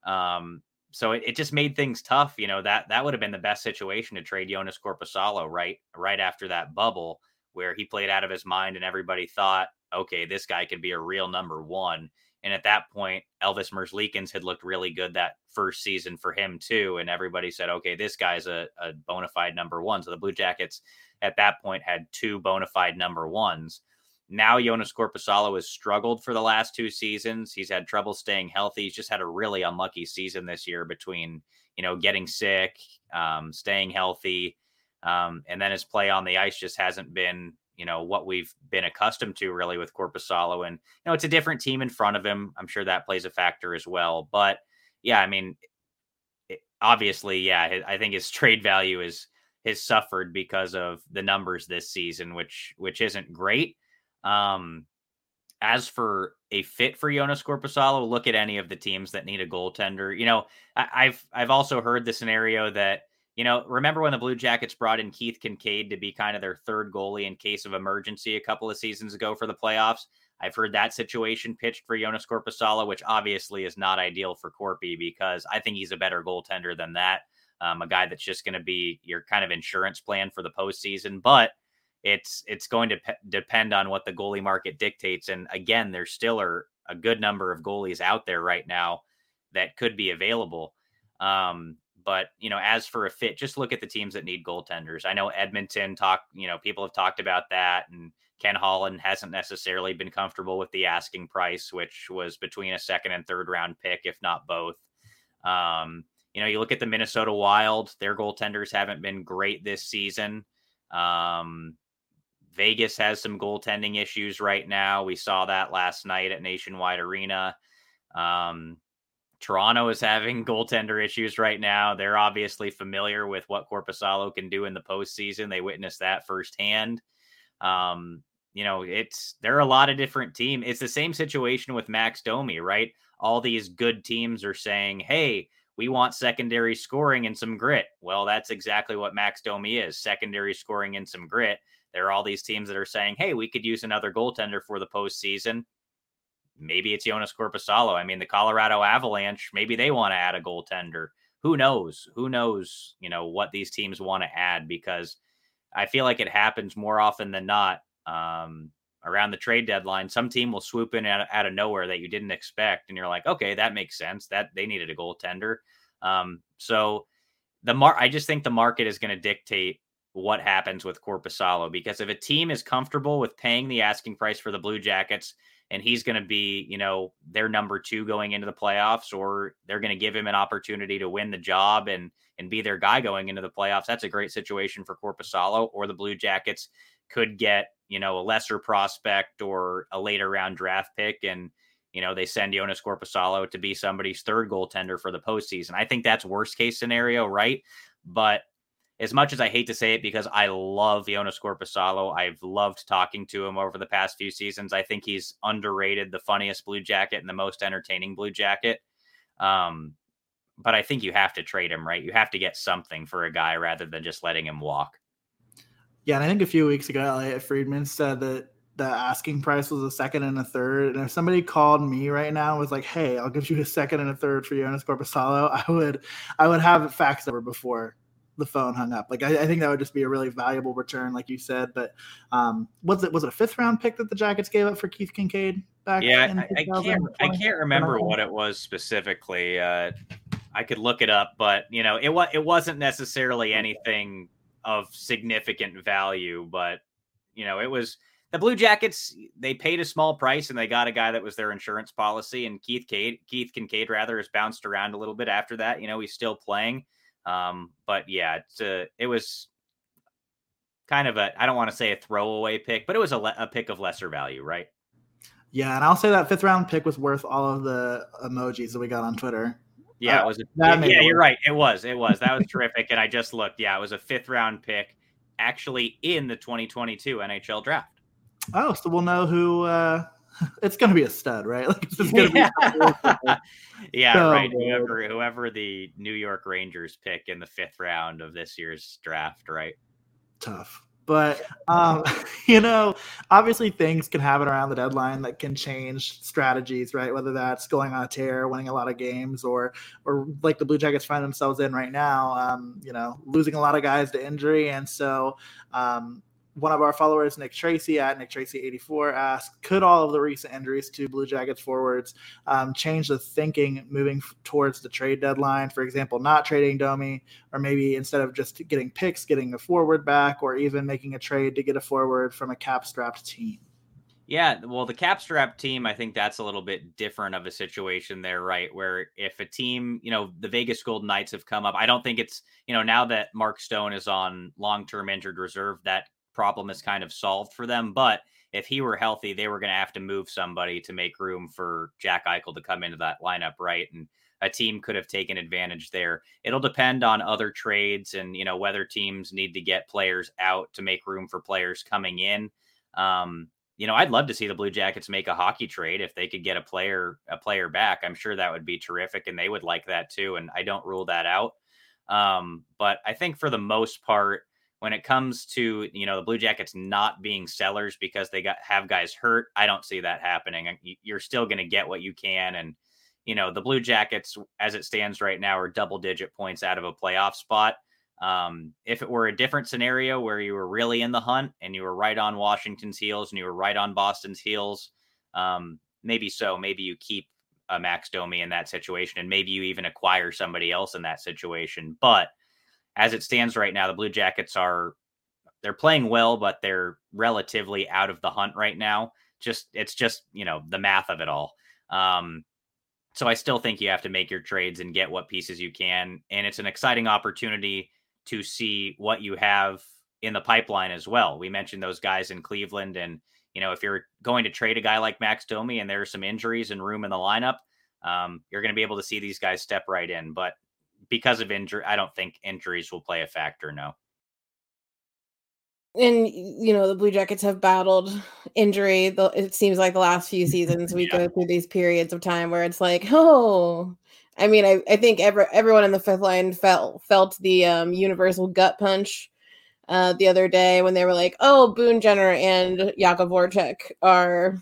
Um, so it, it just made things tough. You know, that that would have been the best situation to trade Joonas Korpisalo right right after that bubble where he played out of his mind and everybody thought, okay, this guy could be a real number one. And at that point, Elvis Merzlikins had looked really good that first season for him too. And everybody said, okay, this guy's a, a bona fide number one. So the Blue Jackets at that point had two bona fide number ones. Now Joonas Korpisalo has struggled for the last two seasons. He's had trouble staying healthy. He's just had a really unlucky season this year between, you know, getting sick, um, staying healthy, um, and then his play on the ice just hasn't been, you know, what we've been accustomed to really with Korpisalo. And, you know, it's a different team in front of him. I'm sure that plays a factor as well. But yeah, I mean, it, obviously, yeah, I think his trade value is has suffered because of the numbers this season, which which isn't great. Um, as for a fit for Joonas Korpisalo, look at any of the teams that need a goaltender. You know, I, I've I've also heard the scenario that you know, remember when the Blue Jackets brought in Keith Kinkaid to be kind of their third goalie in case of emergency a couple of seasons ago for the playoffs? I've heard that situation pitched for Joonas Korpisalo, which obviously is not ideal for Korpi because I think he's a better goaltender than that. Um, a guy that's just going to be your kind of insurance plan for the postseason, but it's it's going to pe- depend on what the goalie market dictates. And again, there still are a good number of goalies out there right now that could be available. Um, but you know, as for a fit, just look at the teams that need goaltenders. I know Edmonton talk, you know, people have talked about that, and Ken Holland hasn't necessarily been comfortable with the asking price, which was between a second and third round pick, if not both. Um, you know, you look at the Minnesota Wild, their goaltenders haven't been great this season. Um, Vegas has some goaltending issues right now. We saw that last night at Nationwide Arena. Um, Toronto is having goaltender issues right now. They're obviously familiar with what Korpisalo can do in the postseason. They witnessed that firsthand. Um, you know, it's there are a lot of different teams. It's the same situation with Max Domi, right? All these good teams are saying, "Hey, we want secondary scoring and some grit." Well, that's exactly what Max Domi is: secondary scoring and some grit. There are all these teams that are saying, "Hey, we could use another goaltender for the postseason." Maybe it's Joonas Korpisalo. I mean, the Colorado Avalanche, maybe they want to add a goaltender. Who knows? Who knows? You know what these teams want to add because I feel like it happens more often than not um, around the trade deadline. Some team will swoop in out, out, of nowhere that you didn't expect, and you're like, okay, that makes sense. That they needed a goaltender. Um, so the mar, I just think the market is going to dictate what happens with Korpisalo because if a team is comfortable with paying the asking price for the Blue Jackets and he's going to be, you know, their number 2 going into the playoffs or they're going to give him an opportunity to win the job and and be their guy going into the playoffs, that's a great situation for Korpisalo or the Blue Jackets could get, you know, a lesser prospect or a later round draft pick and you know, they send Joonas Korpisalo to be somebody's third goaltender for the postseason. I think that's worst case scenario, right? But as much as I hate to say it because I love Joonas Korpisalo, I've loved talking to him over the past few seasons. I think he's underrated, the funniest Blue Jacket and the most entertaining Blue Jacket. Um, but I think you have to trade him, right? You have to get something for a guy rather than just letting him walk. Yeah, and I think a few weeks ago, Elliotte Friedman said that the asking price was a second and a third. And if somebody called me right now and was like, "Hey, I'll give you a second and a third for Joonas Korpisalo," I would, I would have it faxed over before the phone hung up. Like I, I, think that would just be a really valuable return, like you said. But um, was it was it a fifth round pick that the Jackets gave up for Keith Kinkaid back? Yeah, I, I, can't I can't remember what it was specifically. Uh, I could look it up, but you know, it was it wasn't necessarily anything of significant value, but you know, it was the Blue Jackets. They paid a small price and they got a guy that was their insurance policy. And Keith Cade, Keith Kinkaid rather has bounced around a little bit after that. You know, he's still playing. Um, but yeah, it's a, it was kind of a I don't want to say a throwaway pick, but it was a, le- a pick of lesser value, right? Yeah, and I'll say that fifth round pick was worth all of the emojis that we got on Twitter. Yeah, uh, it was. A, yeah, yeah you're right. It was. It was. That was terrific. And I just looked. Yeah, it was a fifth round pick, actually in the 2022 NHL draft. Oh, so we'll know who uh, it's going to be a stud, right? Like it's just going to yeah. be. yeah, so right. Whoever whoever the New York Rangers pick in the fifth round of this year's draft, right? Tough. But um, you know, obviously things can happen around the deadline that can change strategies, right? Whether that's going on a tear, winning a lot of games, or or like the Blue Jackets find themselves in right now, um, you know, losing a lot of guys to injury, and so um, one of our followers, Nick Tracy at Nick Tracy84, asked, "Could all of the recent injuries to Blue Jackets forwards um, change the thinking moving f- towards the trade deadline? For example, not trading Domi, or maybe instead of just getting picks, getting a forward back, or even making a trade to get a forward from a cap-strapped team." Yeah, well, the cap strap team, I think that's a little bit different of a situation there, right? Where if a team, you know, the Vegas Golden Knights have come up, I don't think it's, you know, now that Mark Stone is on long term injured reserve, that problem is kind of solved for them. But if he were healthy, they were going to have to move somebody to make room for Jack Eichel to come into that lineup, right? And a team could have taken advantage there. It'll depend on other trades and you know whether teams need to get players out to make room for players coming in. Um, you know, I'd love to see the Blue Jackets make a hockey trade if they could get a player a player back. I'm sure that would be terrific, and they would like that too. And I don't rule that out. Um, but I think for the most part, when it comes to you know the Blue Jackets not being sellers because they got have guys hurt, I don't see that happening. You're still going to get what you can, and you know the Blue Jackets as it stands right now are double digit points out of a playoff spot. Um, if it were a different scenario where you were really in the hunt and you were right on Washington's heels and you were right on Boston's heels, um, maybe so. Maybe you keep a Max Domi in that situation, and maybe you even acquire somebody else in that situation, but as it stands right now, the Blue Jackets are they're playing well, but they're relatively out of the hunt right now. Just it's just you know the math of it all. Um, so I still think you have to make your trades and get what pieces you can. And it's an exciting opportunity to see what you have in the pipeline as well. We mentioned those guys in Cleveland. And, you know, if you're going to trade a guy like Max Domi and there are some injuries and room in the lineup, um, you're going to be able to see these guys step right in. But because of injury, I don't think injuries will play a factor. No and you know the blue jackets have battled injury it seems like the last few seasons we yeah. go through these periods of time where it's like oh i mean i, I think every, everyone in the fifth line felt felt the um, universal gut punch uh, the other day when they were like oh boone jenner and Jakub Voracek are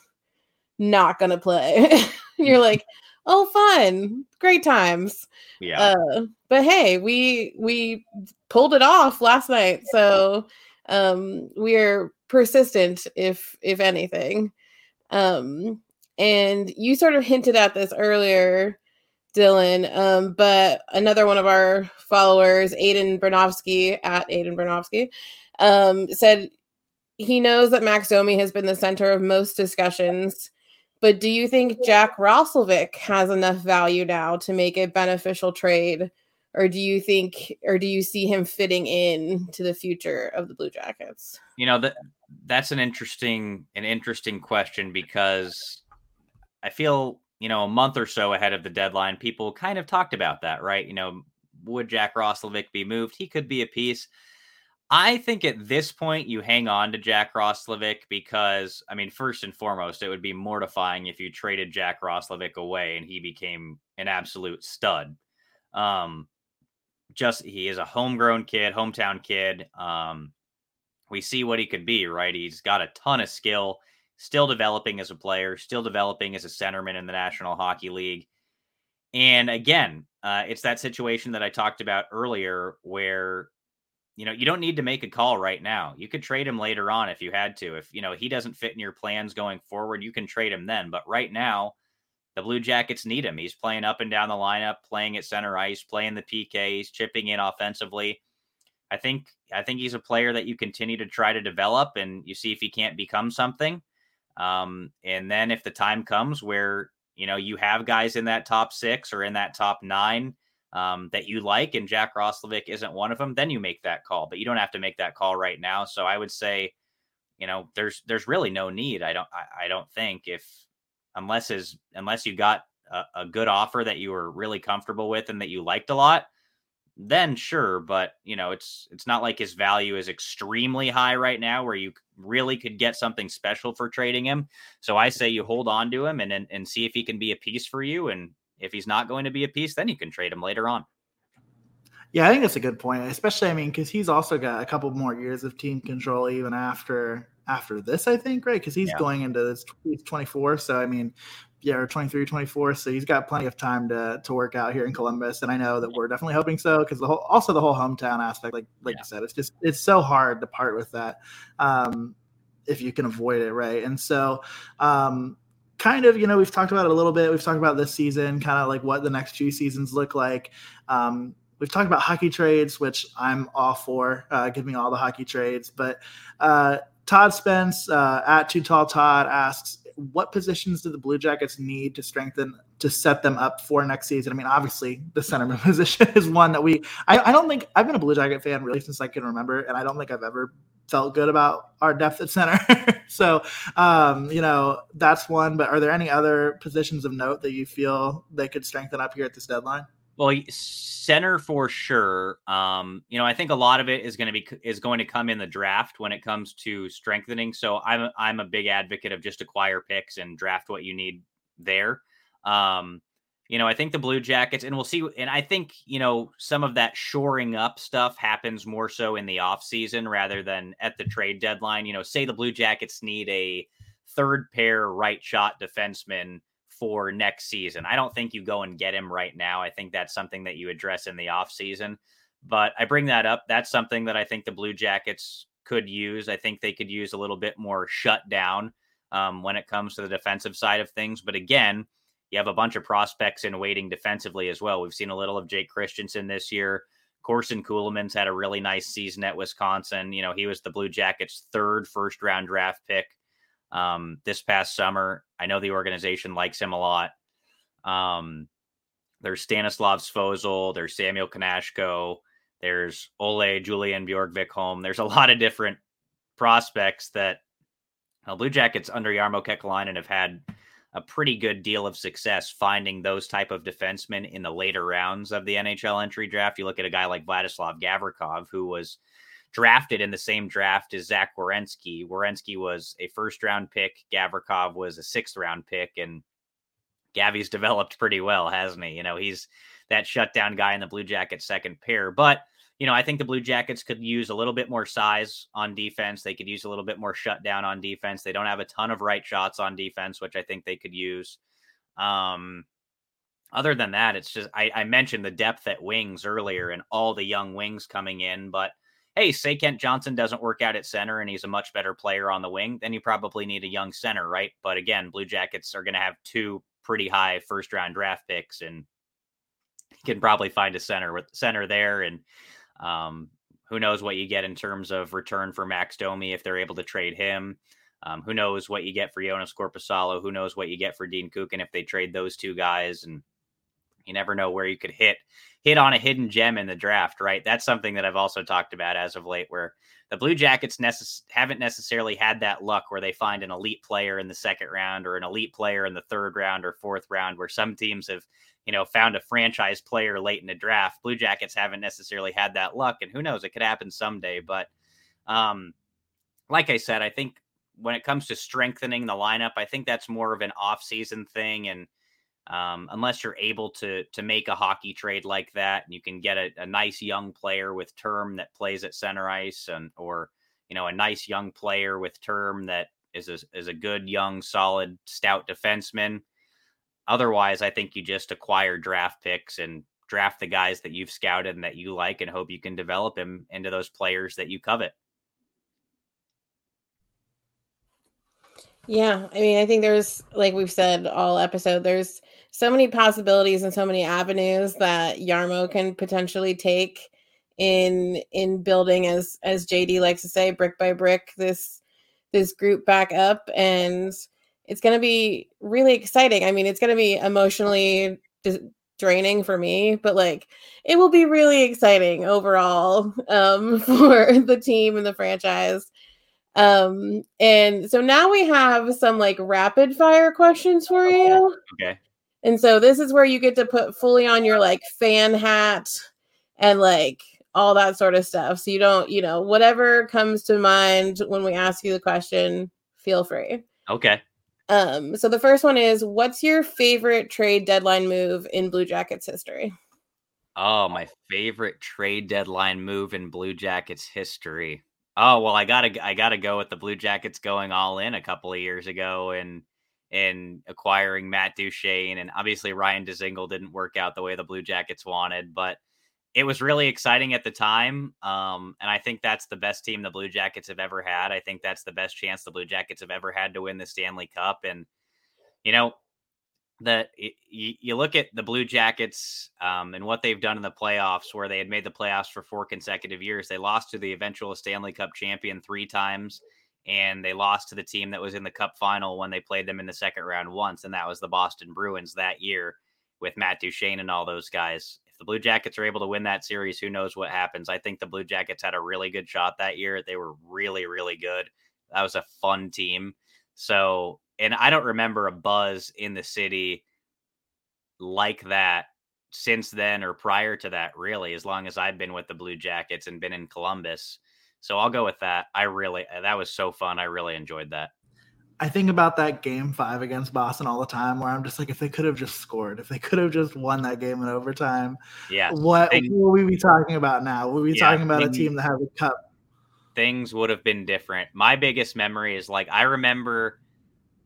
not gonna play and you're like oh fun great times yeah uh, but hey we we pulled it off last night so um, we're persistent, if if anything. Um, and you sort of hinted at this earlier, Dylan. Um, but another one of our followers, Aiden Bernovsky at Aiden Bernovsky, um, said he knows that Max Domi has been the center of most discussions. But do you think Jack Roslovic has enough value now to make a beneficial trade? Or do you think or do you see him fitting in to the future of the blue jackets? You know that that's an interesting an interesting question because i feel you know a month or so ahead of the deadline people kind of talked about that right? You know would jack roslovic be moved? He could be a piece i think at this point you hang on to jack roslovic because i mean first and foremost it would be mortifying if you traded jack roslovic away and he became an absolute stud um just he is a homegrown kid, hometown kid. Um, we see what he could be, right? He's got a ton of skill, still developing as a player, still developing as a centerman in the National Hockey League. And again, uh, it's that situation that I talked about earlier where, you know, you don't need to make a call right now. You could trade him later on if you had to. If, you know, he doesn't fit in your plans going forward, you can trade him then. But right now, the Blue Jackets need him. He's playing up and down the lineup, playing at center ice, playing the PK, he's chipping in offensively. I think I think he's a player that you continue to try to develop and you see if he can't become something. Um, and then if the time comes where you know you have guys in that top six or in that top nine um, that you like, and Jack Roslovic isn't one of them, then you make that call. But you don't have to make that call right now. So I would say, you know, there's there's really no need. I don't I, I don't think if unless is unless you got a, a, good offer that you were really comfortable with and that you liked a lot then sure but you know it's it's not like his value is extremely high right now where you really could get something special for trading him so i say you hold on to him and and, and see if he can be a piece for you and if he's not going to be a piece then you can trade him later on yeah, I think that's a good point, especially I mean because he's also got a couple more years of team control even after after this, I think, right? Because he's yeah. going into this he's 24. So I mean, yeah, or 23, 24. So he's got plenty of time to to work out here in Columbus. And I know that we're definitely hoping so because the whole also the whole hometown aspect, like like yeah. you said, it's just it's so hard to part with that. Um, if you can avoid it, right? And so um kind of, you know, we've talked about it a little bit. We've talked about this season, kind of like what the next few seasons look like. Um, we've talked about hockey trades, which I'm all for. Uh, give me all the hockey trades. But uh, Todd Spence uh, at Too Tall Todd asks, what positions do the Blue Jackets need to strengthen to set them up for next season? I mean, obviously the centerman position is one that we. I, I don't think I've been a Blue Jacket fan really since I can remember, and I don't think I've ever felt good about our depth at center. so, um, you know, that's one. But are there any other positions of note that you feel they could strengthen up here at this deadline? Well, center for sure. Um, you know, I think a lot of it is going to be is going to come in the draft when it comes to strengthening. So I'm I'm a big advocate of just acquire picks and draft what you need there. Um, you know, I think the Blue Jackets, and we'll see. And I think you know some of that shoring up stuff happens more so in the off season rather than at the trade deadline. You know, say the Blue Jackets need a third pair right shot defenseman for next season. I don't think you go and get him right now. I think that's something that you address in the offseason. But I bring that up. That's something that I think the Blue Jackets could use. I think they could use a little bit more shutdown um, when it comes to the defensive side of things. But again, you have a bunch of prospects in waiting defensively as well. We've seen a little of Jake Christiansen this year. Corson Ceulemans had a really nice season at Wisconsin. You know, he was the Blue Jackets' third first round draft pick um, this past summer. I know the organization likes him a lot. Um, there's Stanislav Svozil, there's Samuel Knazko, there's Ole Julian Bjorgvik There's a lot of different prospects that well, Blue Jackets under Jarmo Kekalainen have had a pretty good deal of success finding those type of defensemen in the later rounds of the NHL entry draft. You look at a guy like Vladislav Gavrikov, who was drafted in the same draft as Zach Werenski. Werenski was a first round pick. Gavrikov was a sixth round pick, and Gavy's developed pretty well, hasn't he? You know, he's that shutdown guy in the Blue Jackets second pair. But, you know, I think the Blue Jackets could use a little bit more size on defense. They could use a little bit more shutdown on defense. They don't have a ton of right shots on defense, which I think they could use. Um, other than that, it's just I, I mentioned the depth at wings earlier and all the young wings coming in, but hey, say Kent Johnson doesn't work out at center and he's a much better player on the wing, then you probably need a young center, right? But again, Blue Jackets are going to have two pretty high first round draft picks, and you can probably find a center with center there. And um, who knows what you get in terms of return for Max Domi if they're able to trade him. Um, who knows what you get for Joonas Korpisalo? Who knows what you get for Dean Kukan if they trade those two guys? And you never know where you could hit hit on a hidden gem in the draft, right? That's something that I've also talked about as of late, where the Blue Jackets necess- haven't necessarily had that luck where they find an elite player in the second round or an elite player in the third round or fourth round, where some teams have, you know, found a franchise player late in the draft. Blue Jackets haven't necessarily had that luck, and who knows, it could happen someday. But, um, like I said, I think when it comes to strengthening the lineup, I think that's more of an off-season thing and um, unless you're able to to make a hockey trade like that, and you can get a, a nice young player with term that plays at center ice, and or you know a nice young player with term that is a, is a good young solid stout defenseman. Otherwise, I think you just acquire draft picks and draft the guys that you've scouted and that you like, and hope you can develop him into those players that you covet. Yeah, I mean, I think there's like we've said all episode, there's so many possibilities and so many avenues that Jarmo can potentially take in in building as as JD likes to say brick by brick this this group back up and it's going to be really exciting. I mean, it's going to be emotionally draining for me, but like it will be really exciting overall um for the team and the franchise. Um and so now we have some like rapid fire questions for you. Okay. And so this is where you get to put fully on your like fan hat and like all that sort of stuff. So you don't, you know, whatever comes to mind when we ask you the question, feel free. Okay. Um, so the first one is what's your favorite trade deadline move in Blue Jackets history? Oh, my favorite trade deadline move in Blue Jackets history. Oh, well, I gotta I gotta go with the Blue Jackets going all in a couple of years ago and in acquiring Matt Duchene. And obviously, Ryan Dzingel didn't work out the way the Blue Jackets wanted, but it was really exciting at the time. Um, and I think that's the best team the Blue Jackets have ever had. I think that's the best chance the Blue Jackets have ever had to win the Stanley Cup. And, you know, that you, you look at the Blue Jackets um, and what they've done in the playoffs, where they had made the playoffs for four consecutive years. They lost to the eventual Stanley Cup champion three times and they lost to the team that was in the cup final when they played them in the second round once, and that was the Boston Bruins that year with Matt Duchene and all those guys. If the Blue Jackets are able to win that series, who knows what happens? I think the Blue Jackets had a really good shot that year. They were really, really good. That was a fun team. So, and I don't remember a buzz in the city like that since then or prior to that, really, as long as I've been with the Blue Jackets and been in Columbus. So I'll go with that. I really uh, that was so fun. I really enjoyed that. I think about that game five against Boston all the time where I'm just like, if they could have just scored, if they could have just won that game in overtime, yeah. What will we be talking about now? Will we be yeah, talking about a team that has a cup? Things would have been different. My biggest memory is like I remember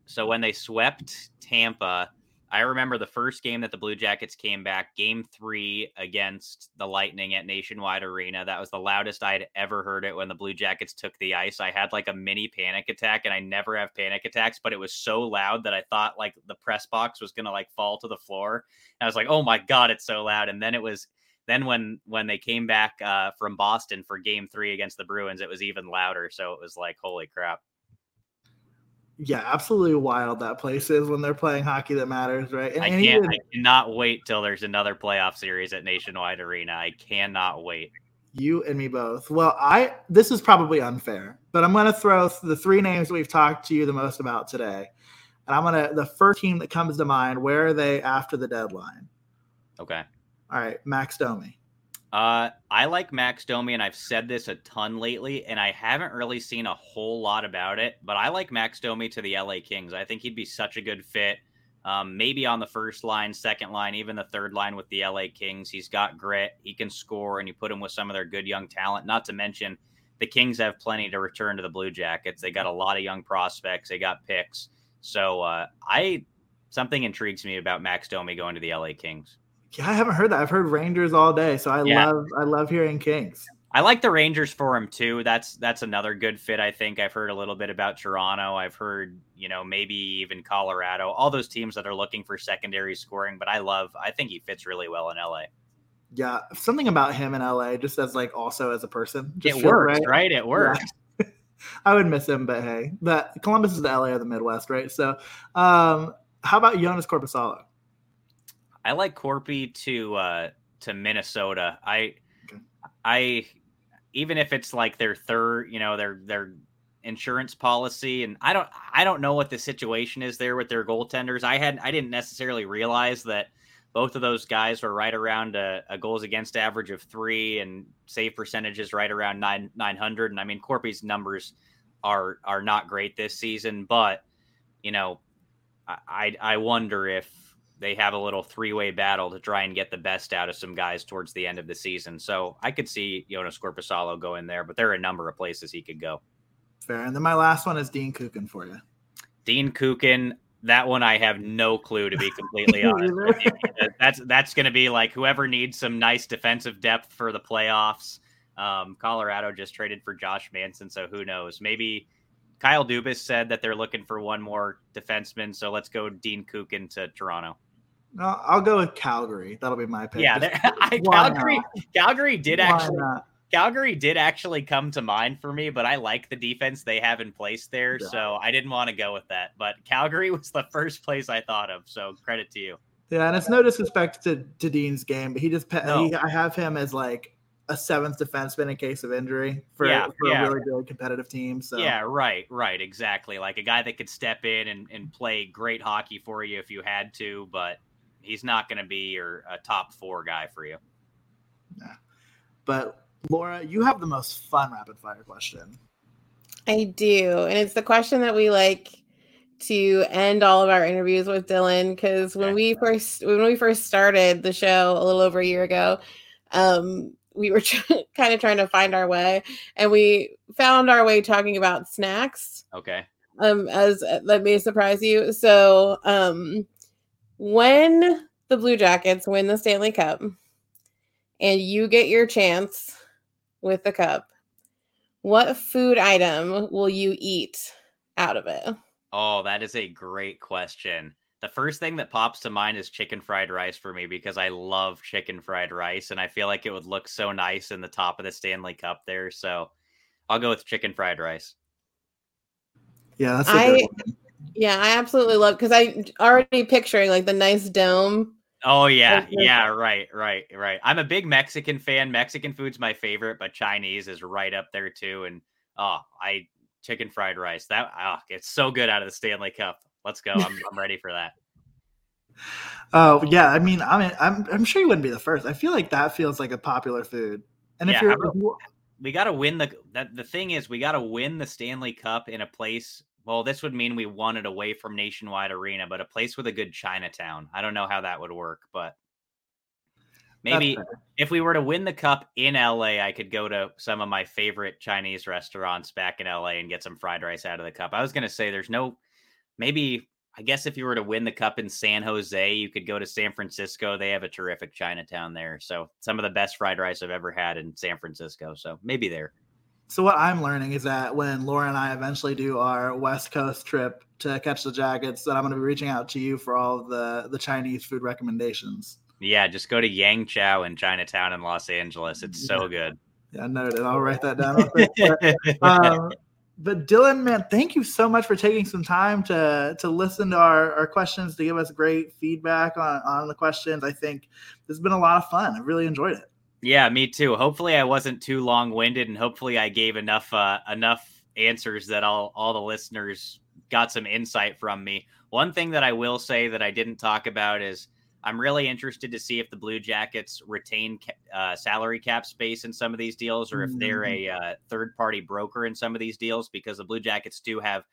so when they swept Tampa, I remember the first game that the Blue Jackets came back, game three against the Lightning at Nationwide Arena. That was the loudest I had ever heard it when the Blue Jackets took the ice. I had like a mini panic attack, and I never have panic attacks, but it was so loud that I thought like the press box was gonna like fall to the floor. And I was like, oh my God, it's so loud. And then it was then when when they came back uh, from Boston for game three against the Bruins, it was even louder. So it was like, holy crap. Yeah, absolutely wild that place is when they're playing hockey that matters, right? And, I can't. Even, I cannot wait till there's another playoff series at Nationwide Arena. I cannot wait. You and me both. Well, I this is probably unfair, but I'm going to throw the three names we've talked to you the most about today, and I'm going to the first team that comes to mind. Where are they after the deadline? Okay. All right, Max Domi. Uh, I like Max Domi, and I've said this a ton lately, and I haven't really seen a whole lot about it. But I like Max Domi to the LA Kings. I think he'd be such a good fit. Um, maybe on the first line, second line, even the third line with the LA Kings. He's got grit. He can score, and you put him with some of their good young talent. Not to mention, the Kings have plenty to return to the Blue Jackets. They got a lot of young prospects. They got picks. So uh, I something intrigues me about Max Domi going to the LA Kings. Yeah, I haven't heard that. I've heard Rangers all day, so I yeah. love I love hearing Kings. I like the Rangers for him too. That's that's another good fit. I think I've heard a little bit about Toronto. I've heard you know maybe even Colorado. All those teams that are looking for secondary scoring. But I love. I think he fits really well in LA. Yeah, something about him in LA, just as like also as a person. Just it works, right. right? It works. Yeah. I would miss him, but hey, that Columbus is the LA of the Midwest, right? So, um, how about Joonas Korpisalo? I like Korpi to uh to Minnesota. I okay. I even if it's like their third, you know, their their insurance policy and I don't I don't know what the situation is there with their goaltenders. I had I didn't necessarily realize that both of those guys were right around a, a goals against average of three and save percentages right around nine nine hundred. And I mean Korpi's numbers are are not great this season, but you know, I I wonder if they have a little three-way battle to try and get the best out of some guys towards the end of the season. So I could see Joonas Korpisalo go in there, but there are a number of places he could go. Fair. And then my last one is Dean Kukan for you. Dean Kukan, that one I have no clue to be completely honest. that's that's going to be like whoever needs some nice defensive depth for the playoffs. Um, Colorado just traded for Josh Manson, so who knows? Maybe Kyle Dubas said that they're looking for one more defenseman, so let's go Dean Kukan to Toronto. No, I'll go with Calgary. That'll be my pick. Yeah, I, Calgary. Not? Calgary did Why actually. Not? Calgary did actually come to mind for me, but I like the defense they have in place there, yeah. so I didn't want to go with that. But Calgary was the first place I thought of, so credit to you. Yeah, and it's no disrespect to, to Dean's game, but he just no. he, I have him as like a seventh defenseman in case of injury for, yeah, for yeah. a really good competitive team. So yeah, right, right, exactly. Like a guy that could step in and, and play great hockey for you if you had to, but he's not going to be your a top four guy for you. Yeah. But Laura, you have the most fun rapid fire question. I do. And it's the question that we like to end all of our interviews with Dylan because when we first when we first started the show a little over a year ago, um, we were kind of trying to find our way and we found our way talking about snacks. Okay. Um, as uh, that may surprise you. So, um, when the Blue Jackets win the Stanley Cup and you get your chance with the cup, what food item will you eat out of it? Oh, that is a great question. The first thing that pops to mind is chicken fried rice for me because I love chicken fried rice and I feel like it would look so nice in the top of the Stanley Cup there. So I'll go with chicken fried rice. Yeah, that's a I, good one. Yeah, I absolutely love because I already picturing like the nice dome. Oh yeah, yeah, right, right, right. I'm a big Mexican fan. Mexican food's my favorite, but Chinese is right up there too. And oh, I chicken fried rice. That oh, it's so good out of the Stanley Cup. Let's go. I'm, I'm ready for that. Oh yeah, I mean, I mean, I'm I'm sure you wouldn't be the first. I feel like that feels like a popular food. And if you're, you we got to win the that the thing is we got to win the Stanley Cup in a place well, this would mean we won it away from Nationwide Arena, but a place with a good Chinatown. I don't know how that would work, but maybe if we were to win the cup in LA, I could go to some of my favorite Chinese restaurants back in LA and get some fried rice out of the cup. I was going to say there's no, maybe, I guess if you were to win the cup in San Jose, you could go to San Francisco. They have a terrific Chinatown there. So some of the best fried rice I've ever had in San Francisco. So maybe there. So what I'm learning is that when Laura and I eventually do our West Coast trip to catch the Jackets, that I'm going to be reaching out to you for all the the Chinese food recommendations. Yeah, just go to Yang Chow in Chinatown in Los Angeles. It's so yeah. good. Yeah, noted. I'll write that down. um, but Dylan, man, thank you so much for taking some time to to listen to our, our questions, to give us great feedback on, on the questions. I think this has been a lot of fun. I really enjoyed it. Yeah, me too. Hopefully I wasn't too long winded and hopefully I gave enough uh, enough answers that all all the listeners got some insight from me. One thing that I will say that I didn't talk about is I'm really interested to see if the Blue Jackets retain uh, salary cap space in some of these deals, or if they're mm-hmm. a uh, third party broker in some of these deals, because the Blue Jackets do have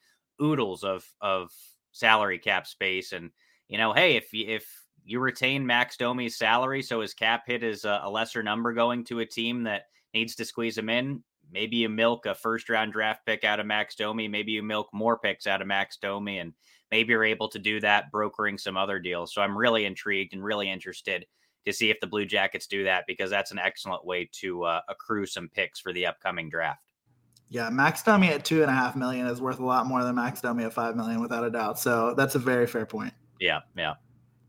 oodles of of salary cap space. And you know, hey, if if you retain Max Domi's salary, so his cap hit is a, a lesser number going to a team that needs to squeeze him in. Maybe you milk a first round draft pick out of Max Domi. Maybe you milk more picks out of Max Domi and maybe you're able to do that brokering some other deals. So I'm really intrigued and really interested to see if the Blue Jackets do that because that's an excellent way to uh, accrue some picks for the upcoming draft. Yeah, Max Domi at two and a half million is worth a lot more than Max Domi at five million, without a doubt. So that's a very fair point. Yeah, yeah.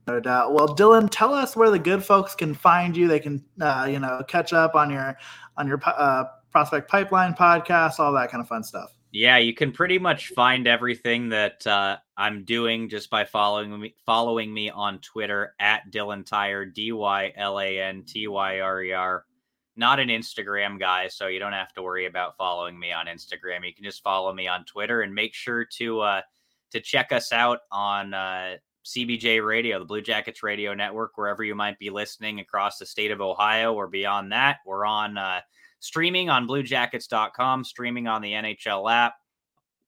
No doubt. Well, Dylan, tell us where the good folks can find you. They can, uh, you know, catch up on your on your uh, prospect pipeline podcast, all that kind of fun stuff. Yeah, you can pretty much find everything that uh, I'm doing just by following me following me on Twitter at Dylan Tyrer D Y L A N T Y R E R. Not an Instagram guy, so you don't have to worry about following me on Instagram. You can just follow me on Twitter and make sure to uh, to check us out on uh, CBJ Radio, the Blue Jackets Radio Network, wherever you might be listening across the state of Ohio or beyond that. We're on uh, streaming on bluejackets.com, streaming on the NHL app.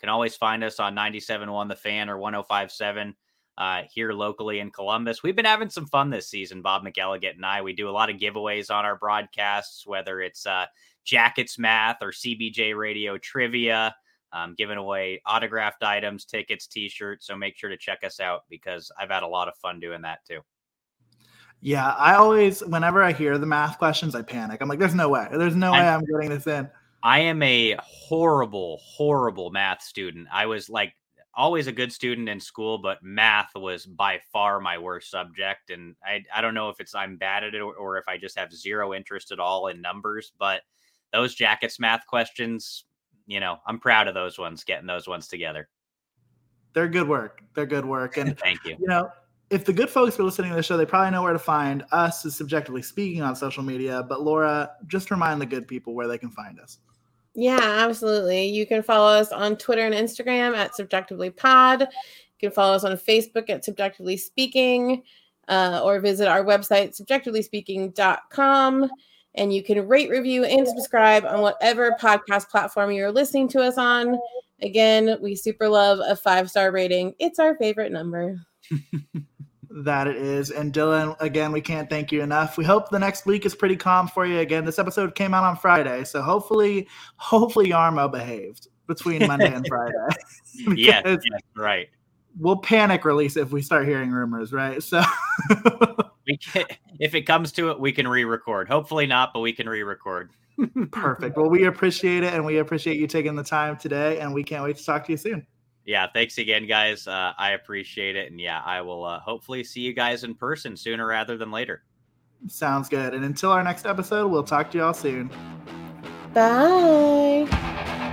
Can always find us on 97.1 The Fan or 105.7 uh, here locally in Columbus. We've been having some fun this season, Bob McElligott and I. We do a lot of giveaways on our broadcasts, whether it's uh, Jackets Math or CBJ Radio Trivia, um, giving away autographed items, tickets, t shirts. So make sure to check us out because I've had a lot of fun doing that too. Yeah, I always, whenever I hear the math questions, I panic. I'm like, there's no way. There's no way I'm getting this in. I am a horrible, horrible math student. I was like always a good student in school, but math was by far my worst subject. And I, I don't know if it's I'm bad at it or, or if I just have zero interest at all in numbers. But those jackets math questions, you know, I'm proud of those ones, getting those ones together. They're good work. They're good work. And thank you. You know, if the good folks are listening to the show, they probably know where to find us subjectively speaking on social media. But Laura, just remind the good people where they can find us. Yeah, absolutely. You can follow us on Twitter and Instagram at Subjectively Pod. You can follow us on Facebook at Subjectively Speaking, uh, or visit our website, subjectivelyspeaking.com. And you can rate, review, and subscribe on whatever podcast platform you're listening to us on. Again, we super love a five star rating. It's our favorite number. that it is. And Dylan, again, we can't thank you enough. We hope the next week is pretty calm for you. Again, this episode came out on Friday, so hopefully, hopefully Jarmo behaved between Monday and Friday. yes, yes, right. We'll panic release if we start hearing rumors, right? So, we can, if it comes to it, we can re-record. Hopefully not, but we can re-record. Perfect. Well, we appreciate it, and we appreciate you taking the time today, and we can't wait to talk to you soon yeah, thanks again, guys. Uh, I appreciate it. And yeah, I will uh, hopefully see you guys in person sooner rather than later. Sounds good. And until our next episode, we'll talk to y'all soon. Bye.